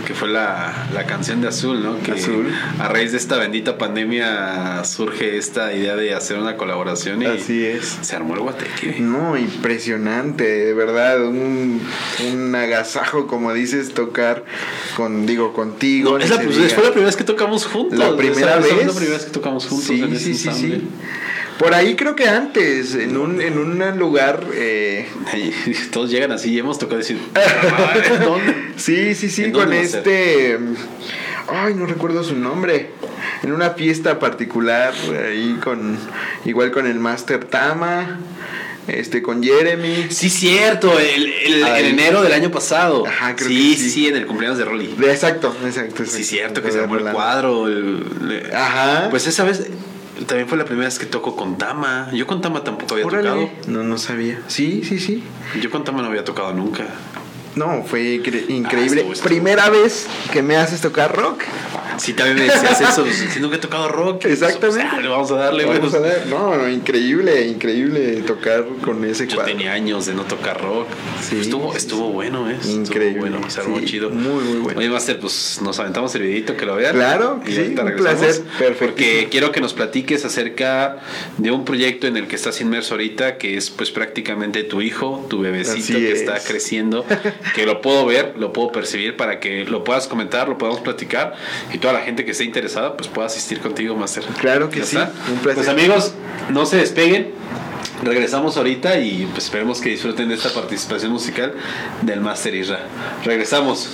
que fue la, la canción de Azul, ¿no? Que Azul. a raíz de esta bendita pandemia surge esta idea de hacer una colaboración y Así es. se armó el guateque. No, impresionante, de verdad, un, un agasajo, como dices, tocar con, digo, contigo. No, es la, fue la primera vez que tocamos juntos. La primera vez. La primera vez que tocamos juntos Sí, en sí, sí, sí. Por ahí creo que antes, en un, en un lugar... eh, Todos llegan así y hemos tocado decir, "Ah, ¿dónde? Sí, sí, sí, ¿En con este. Ay, no recuerdo su nombre. En una fiesta particular, ahí con. Igual con el Master Tama. Este, con Jeremy. Sí, cierto, el, el- enero del año pasado. Ajá, creo sí, que sí, sí. sí, en el cumpleaños de Rolly. Exacto, exacto, exacto. Sí, cierto, que se armó el cuadro. el- Ajá. Pues esa vez también fue la primera vez que toco con Tama. Yo con Tama tampoco había Órale. tocado. No, no sabía. Sí, sí, sí. Yo con Tama no había tocado nunca. No, fue incre- increíble. estuvo, estuvo. Primera vez que me haces tocar rock. Sí, también me decías eso. Si nunca he tocado rock. Exactamente. Pues, ah, le vamos a darle. Vamos a ver. No, increíble, increíble tocar con ese Yo cuadro. tenía años de no tocar rock. Sí, estuvo, sí, estuvo bueno, ¿eh? Increíble. Estuvo bueno, se armó chido. muy, muy bueno. Oye, Master, pues nos aventamos el videito que lo vean. Claro, Y sí, un placer. Perfectísimo. Porque quiero que nos platiques acerca de un proyecto en el que estás inmerso ahorita, que es pues prácticamente tu hijo, tu bebecito Así que es. está creciendo, que lo puedo ver, lo puedo percibir para que lo puedas comentar, lo podamos platicar y toda la gente que esté interesada pues pueda asistir contigo, Master. Claro que ¿Ya sí, está? un placer. Pues amigos, no se despeguen. Regresamos ahorita y pues esperemos que disfruten de esta participación musical del Master Isra. Regresamos.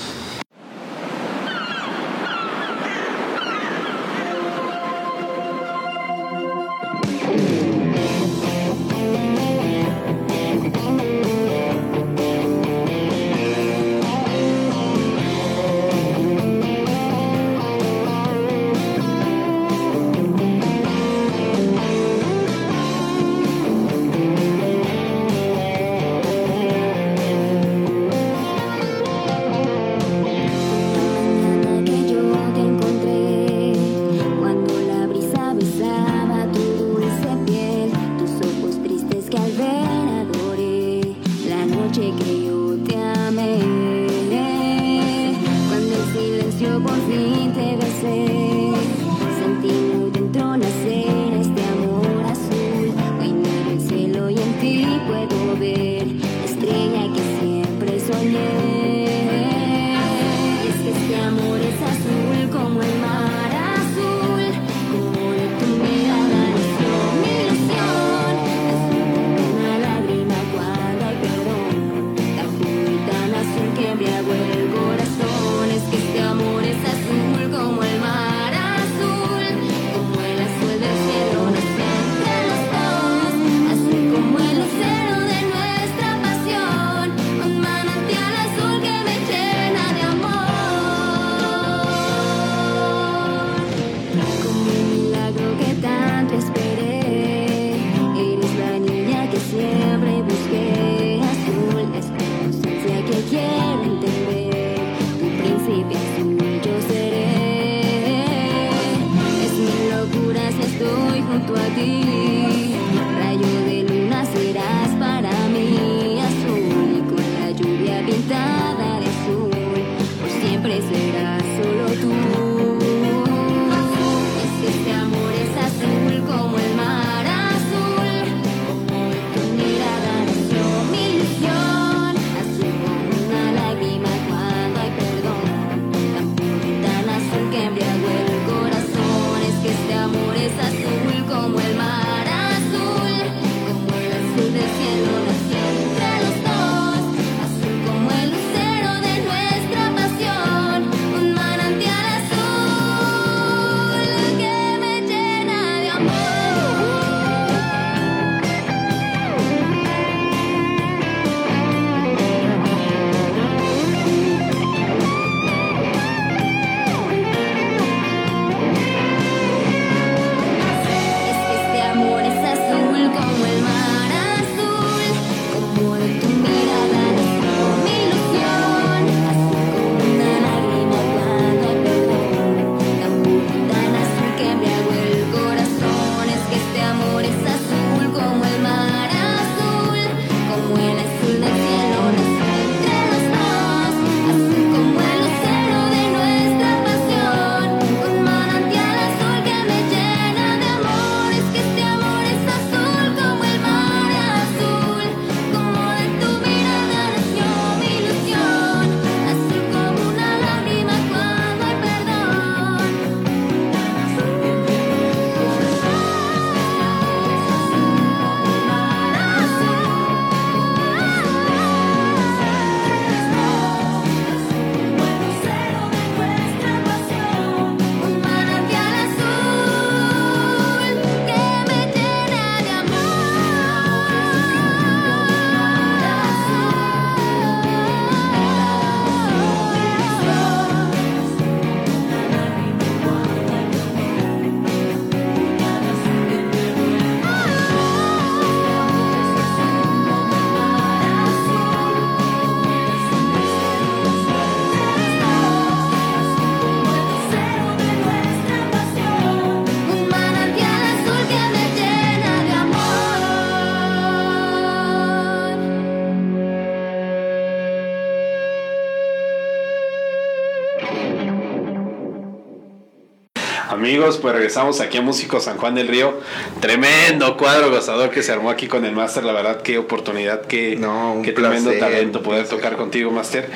Amigos, pues regresamos aquí a Músico San Juan del Río. Tremendo cuadro gozador que se armó aquí con el máster. La verdad, qué oportunidad, qué, No, qué tremendo talento poder placer. tocar contigo, máster.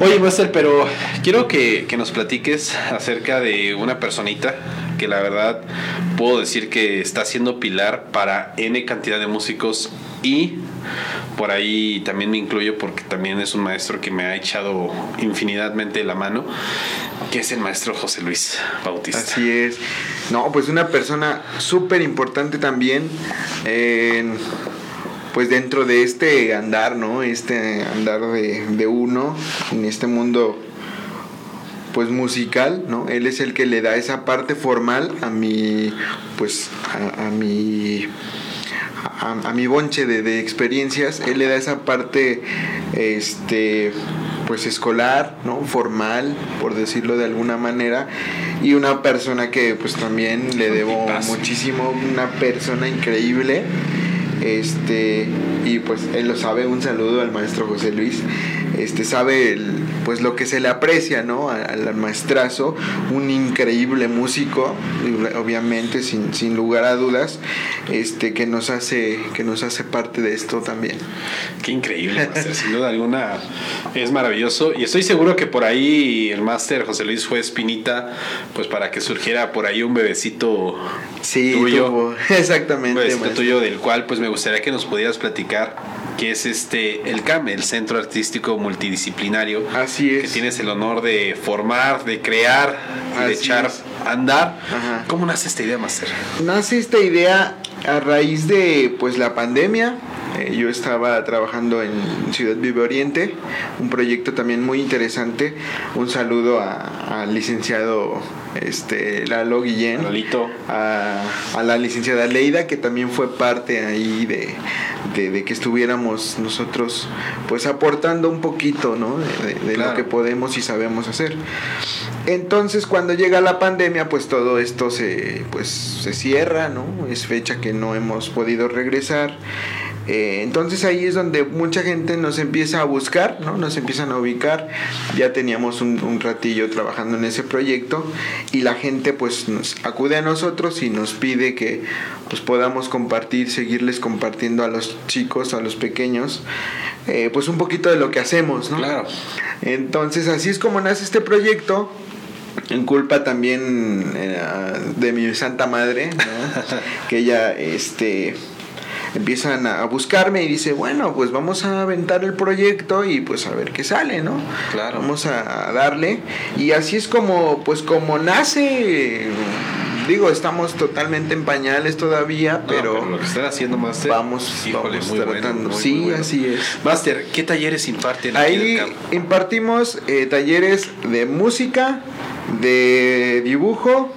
Oye, máster, pero quiero que, que nos platiques acerca de una personita que la verdad puedo decir que está siendo pilar para N cantidad de músicos y por ahí también me incluyo porque también es un maestro que me ha echado infinitamente la mano, que es el maestro José Luis Bautista. Así es. No, pues una persona súper importante también. pues dentro de este andar, ¿no? Este andar de, de uno en este mundo pues musical, ¿no? Él es el que le da esa parte formal a mi, pues, a, a mi, a, a mi bonche de, de experiencias. Él le da esa parte, este, pues escolar, ¿no? Formal, por decirlo de alguna manera. Y una persona que pues también le debo muchísimo, una persona increíble. Este, y pues él lo sabe, un saludo al maestro José Luis. Este sabe el- pues lo que se le aprecia, ¿no? Al, maestrazo, un increíble músico, obviamente sin, sin lugar a dudas, este que nos hace que nos hace parte de esto también. Qué increíble, máster. Sin duda alguna es maravilloso. Y estoy seguro que por ahí el máster José Luis fue espinita, pues para que surgiera por ahí un bebecito Sí, tuyo. tuvo- exactamente. Un bebecito tuyo del cual pues me gustaría que nos pudieras platicar que es este el CAM, el Centro Artístico Multidisciplinario. Así es. Que tienes el honor de formar, de crear de echar es. a andar. Ajá. ¿Cómo nace esta idea, máster? Nace esta idea a raíz de pues la pandemia, eh, yo estaba trabajando en Ciudad Vive Oriente, un proyecto también muy interesante. Un saludo a- al licenciado este, Lalo Guillén, a, a la licenciada Leida, que también fue parte ahí de, de- de que estuviéramos nosotros pues aportando un poquito ¿no? de, de- de Claro. lo que podemos y sabemos hacer. Entonces cuando llega la pandemia pues todo esto se, pues, se cierra, ¿no? es fecha que no hemos podido regresar. Eh, entonces ahí es donde mucha gente nos empieza a buscar, ¿no? Nos empiezan a ubicar. Ya teníamos un, un ratillo trabajando en ese proyecto y la gente pues nos acude a nosotros y nos pide que pues podamos compartir, seguirles compartiendo a los chicos, a los pequeños, eh, pues un poquito de lo que hacemos, ¿no? Claro. Entonces así es como nace este proyecto. En culpa también eh, de mi santa madre, ¿no? que ella este empiezan a buscarme y dice, bueno, pues vamos a aventar el proyecto y pues a ver qué sale, ¿no? Claro. Vamos a darle. Y así es como, pues como nace, digo, estamos totalmente en pañales todavía, No, pero, lo que están haciendo, Master. vamos, híjole, vamos bueno, tratando. muy, sí, muy bueno. así es. Master, ¿qué talleres imparten aquí Ahí campo? impartimos eh, talleres de música, de dibujo,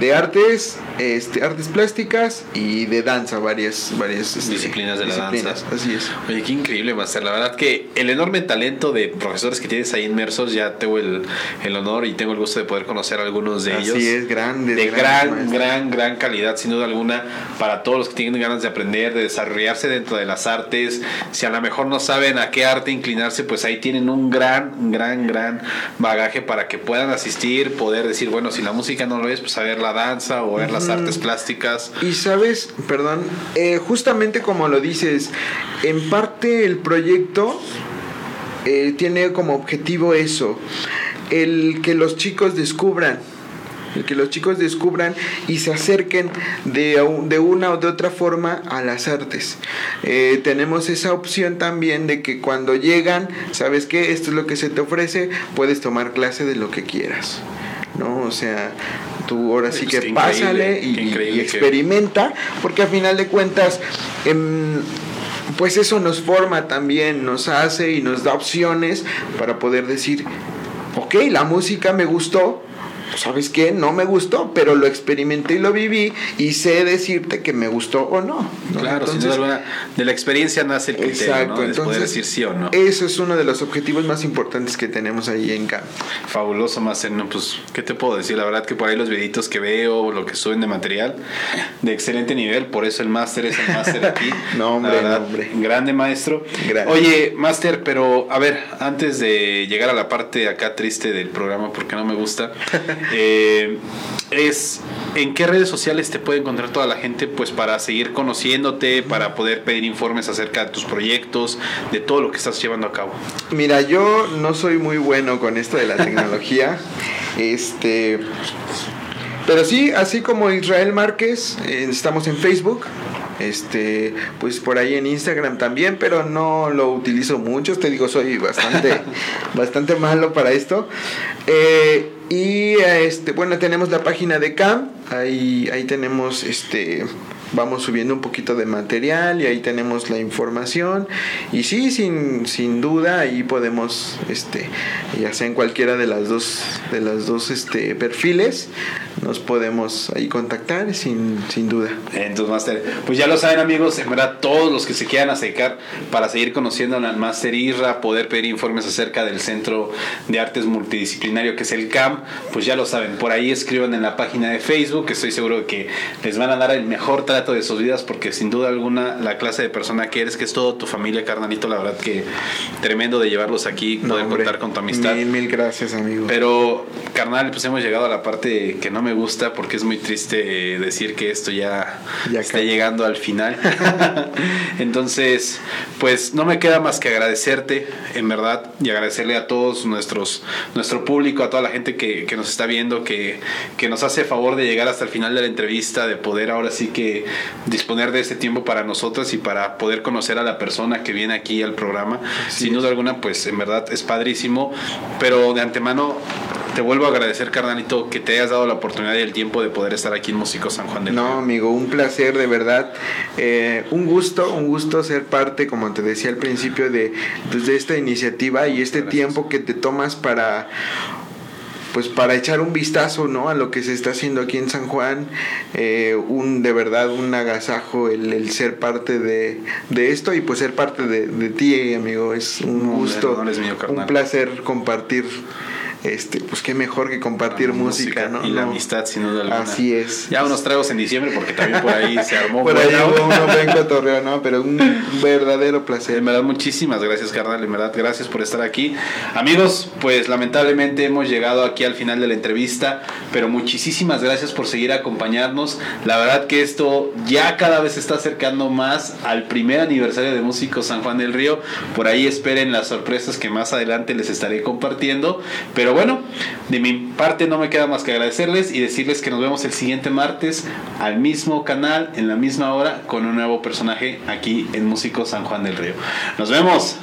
de artes, este, artes plásticas y de danza, varias, varias este, Disciplinas de la disciplinas, danza. Así es. Oye, qué increíble, Master. La verdad que el enorme talento de profesores que tienes ahí inmersos, ya tengo el, el honor y tengo el gusto de poder conocer a algunos de Así ellos. es, grandes, De gran, gran, gran calidad, sin duda alguna, para todos los que tienen ganas de aprender, de desarrollarse dentro de las artes. Si a lo mejor no saben a qué arte inclinarse, pues ahí tienen un gran, gran, gran bagaje para que puedan asistir, poder decir, bueno, si la música no lo es, pues a ver la danza o ver las artes plásticas. Y sabes, perdón, eh, justamente como lo dices, en parte el proyecto eh, tiene como objetivo eso, el que los chicos descubran, el que los chicos descubran y se acerquen de, de una o de otra forma a las artes. Eh, tenemos esa opción también de que cuando llegan, ¿sabes qué? Esto es lo que se te ofrece, puedes tomar clase de lo que quieras. ¿No? O sea, tú ahora sí Pues que pásale y, que- experimenta, porque a final de cuentas, em, pues eso nos forma también, nos hace y nos da opciones para poder decir, ok, la música me gustó, ¿sabes qué? No me gustó, pero lo experimenté y lo viví y sé decirte que me gustó o no. ¿no? Claro, sin Entonces, duda alguna, de la experiencia nace el criterio, Exacto, ¿no? De entonces poder decir sí o no. eso es uno de los objetivos más importantes que tenemos ahí en CAM. Fabuloso, Master. No, pues, ¿qué te puedo decir? La verdad que por ahí los videitos que veo, lo que suben de material, de excelente nivel. Por eso el Master es el Master aquí. No, hombre, verdad, no, hombre. Grande maestro. Gracias. Oye, Master, pero a ver, antes de llegar a la parte acá triste del programa, porque no me gusta, eh, es en qué redes sociales te puede encontrar toda la gente, pues para seguir conociéndote, para poder pedir informes acerca de tus proyectos, de todo lo que estás llevando a cabo. Mira, yo no soy muy bueno con esto de la tecnología. este. Pero sí, así como Israel Márquez, eh, estamos en Facebook. Este, pues por ahí en Instagram también, pero no lo utilizo mucho. Te digo, soy bastante, bastante malo para esto. Eh, y este, bueno, tenemos la página de CAM. Ahí, ahí tenemos este vamos subiendo un poquito de material y ahí tenemos la información. Y sí sin, sin duda ahí podemos este ya sea en cualquiera de las dos de las dos este perfiles nos podemos ahí contactar sin, sin duda. Entonces, Master, pues ya lo saben amigos, en verdad todos los que se quieran acercar para seguir conociendo al Master Irra, poder pedir informes acerca del Centro de Artes Multidisciplinario que es el CAM, pues ya lo saben, por ahí escriban en la página de Facebook, que estoy seguro que les van a dar el mejor trato de sus vidas, porque sin duda alguna la clase de persona que eres, que es todo tu familia, carnalito, la verdad que tremendo de llevarlos aquí, No, poder hombre, contar con tu amistad. mil, mil gracias amigo Pero, carnal, pues hemos llegado a la parte que no me gusta porque es muy triste decir que esto ya, Ya está acabó. llegando al final. Entonces, pues no me queda más que agradecerte, en verdad, y agradecerle a todos nuestros, nuestro público, a toda la gente que, que nos está viendo, que, que nos hace favor de llegar hasta el final de la entrevista, de poder ahora sí que disponer de este tiempo para nosotros y para poder conocer a la persona que viene aquí al programa. Sin duda alguna, pues en verdad es padrísimo, pero de antemano te vuelvo a agradecer, carnalito, que te hayas dado la oportunidad y el tiempo de poder estar aquí en Músico San Juan del No, Río. amigo, un placer de verdad. Eh, un gusto, un gusto ser parte, como te decía al principio, de, pues, de esta iniciativa y este Gracias. tiempo que te tomas para pues para echar un vistazo ¿no? a lo que se está haciendo aquí en San Juan, eh, un de verdad un agasajo el, el ser parte de, de esto y pues ser parte de, de ti, amigo, es un No, gusto, mío, un placer compartir, este, pues qué mejor que compartir música, ¿no? Y la amistad, sin duda alguna. Así es. Ya unos tragos en diciembre, porque también por ahí se armó. Por ahí buena. hubo uno buen cotorreo, ¿no? Pero un verdadero placer. En verdad, muchísimas gracias, carnal. En verdad, gracias por estar aquí. Amigos, pues lamentablemente hemos llegado aquí al final de la entrevista, pero muchísimas gracias por seguir acompañarnos. La verdad que esto ya cada vez se está acercando más al primer aniversario de Músicos San Juan del Río. Por ahí esperen las sorpresas que más adelante les estaré compartiendo. Pero bueno, de mi parte no me queda más que agradecerles y decirles que nos vemos el siguiente martes al mismo canal, en la misma hora, con un nuevo personaje aquí en Músicos San Juan del Río. Nos vemos.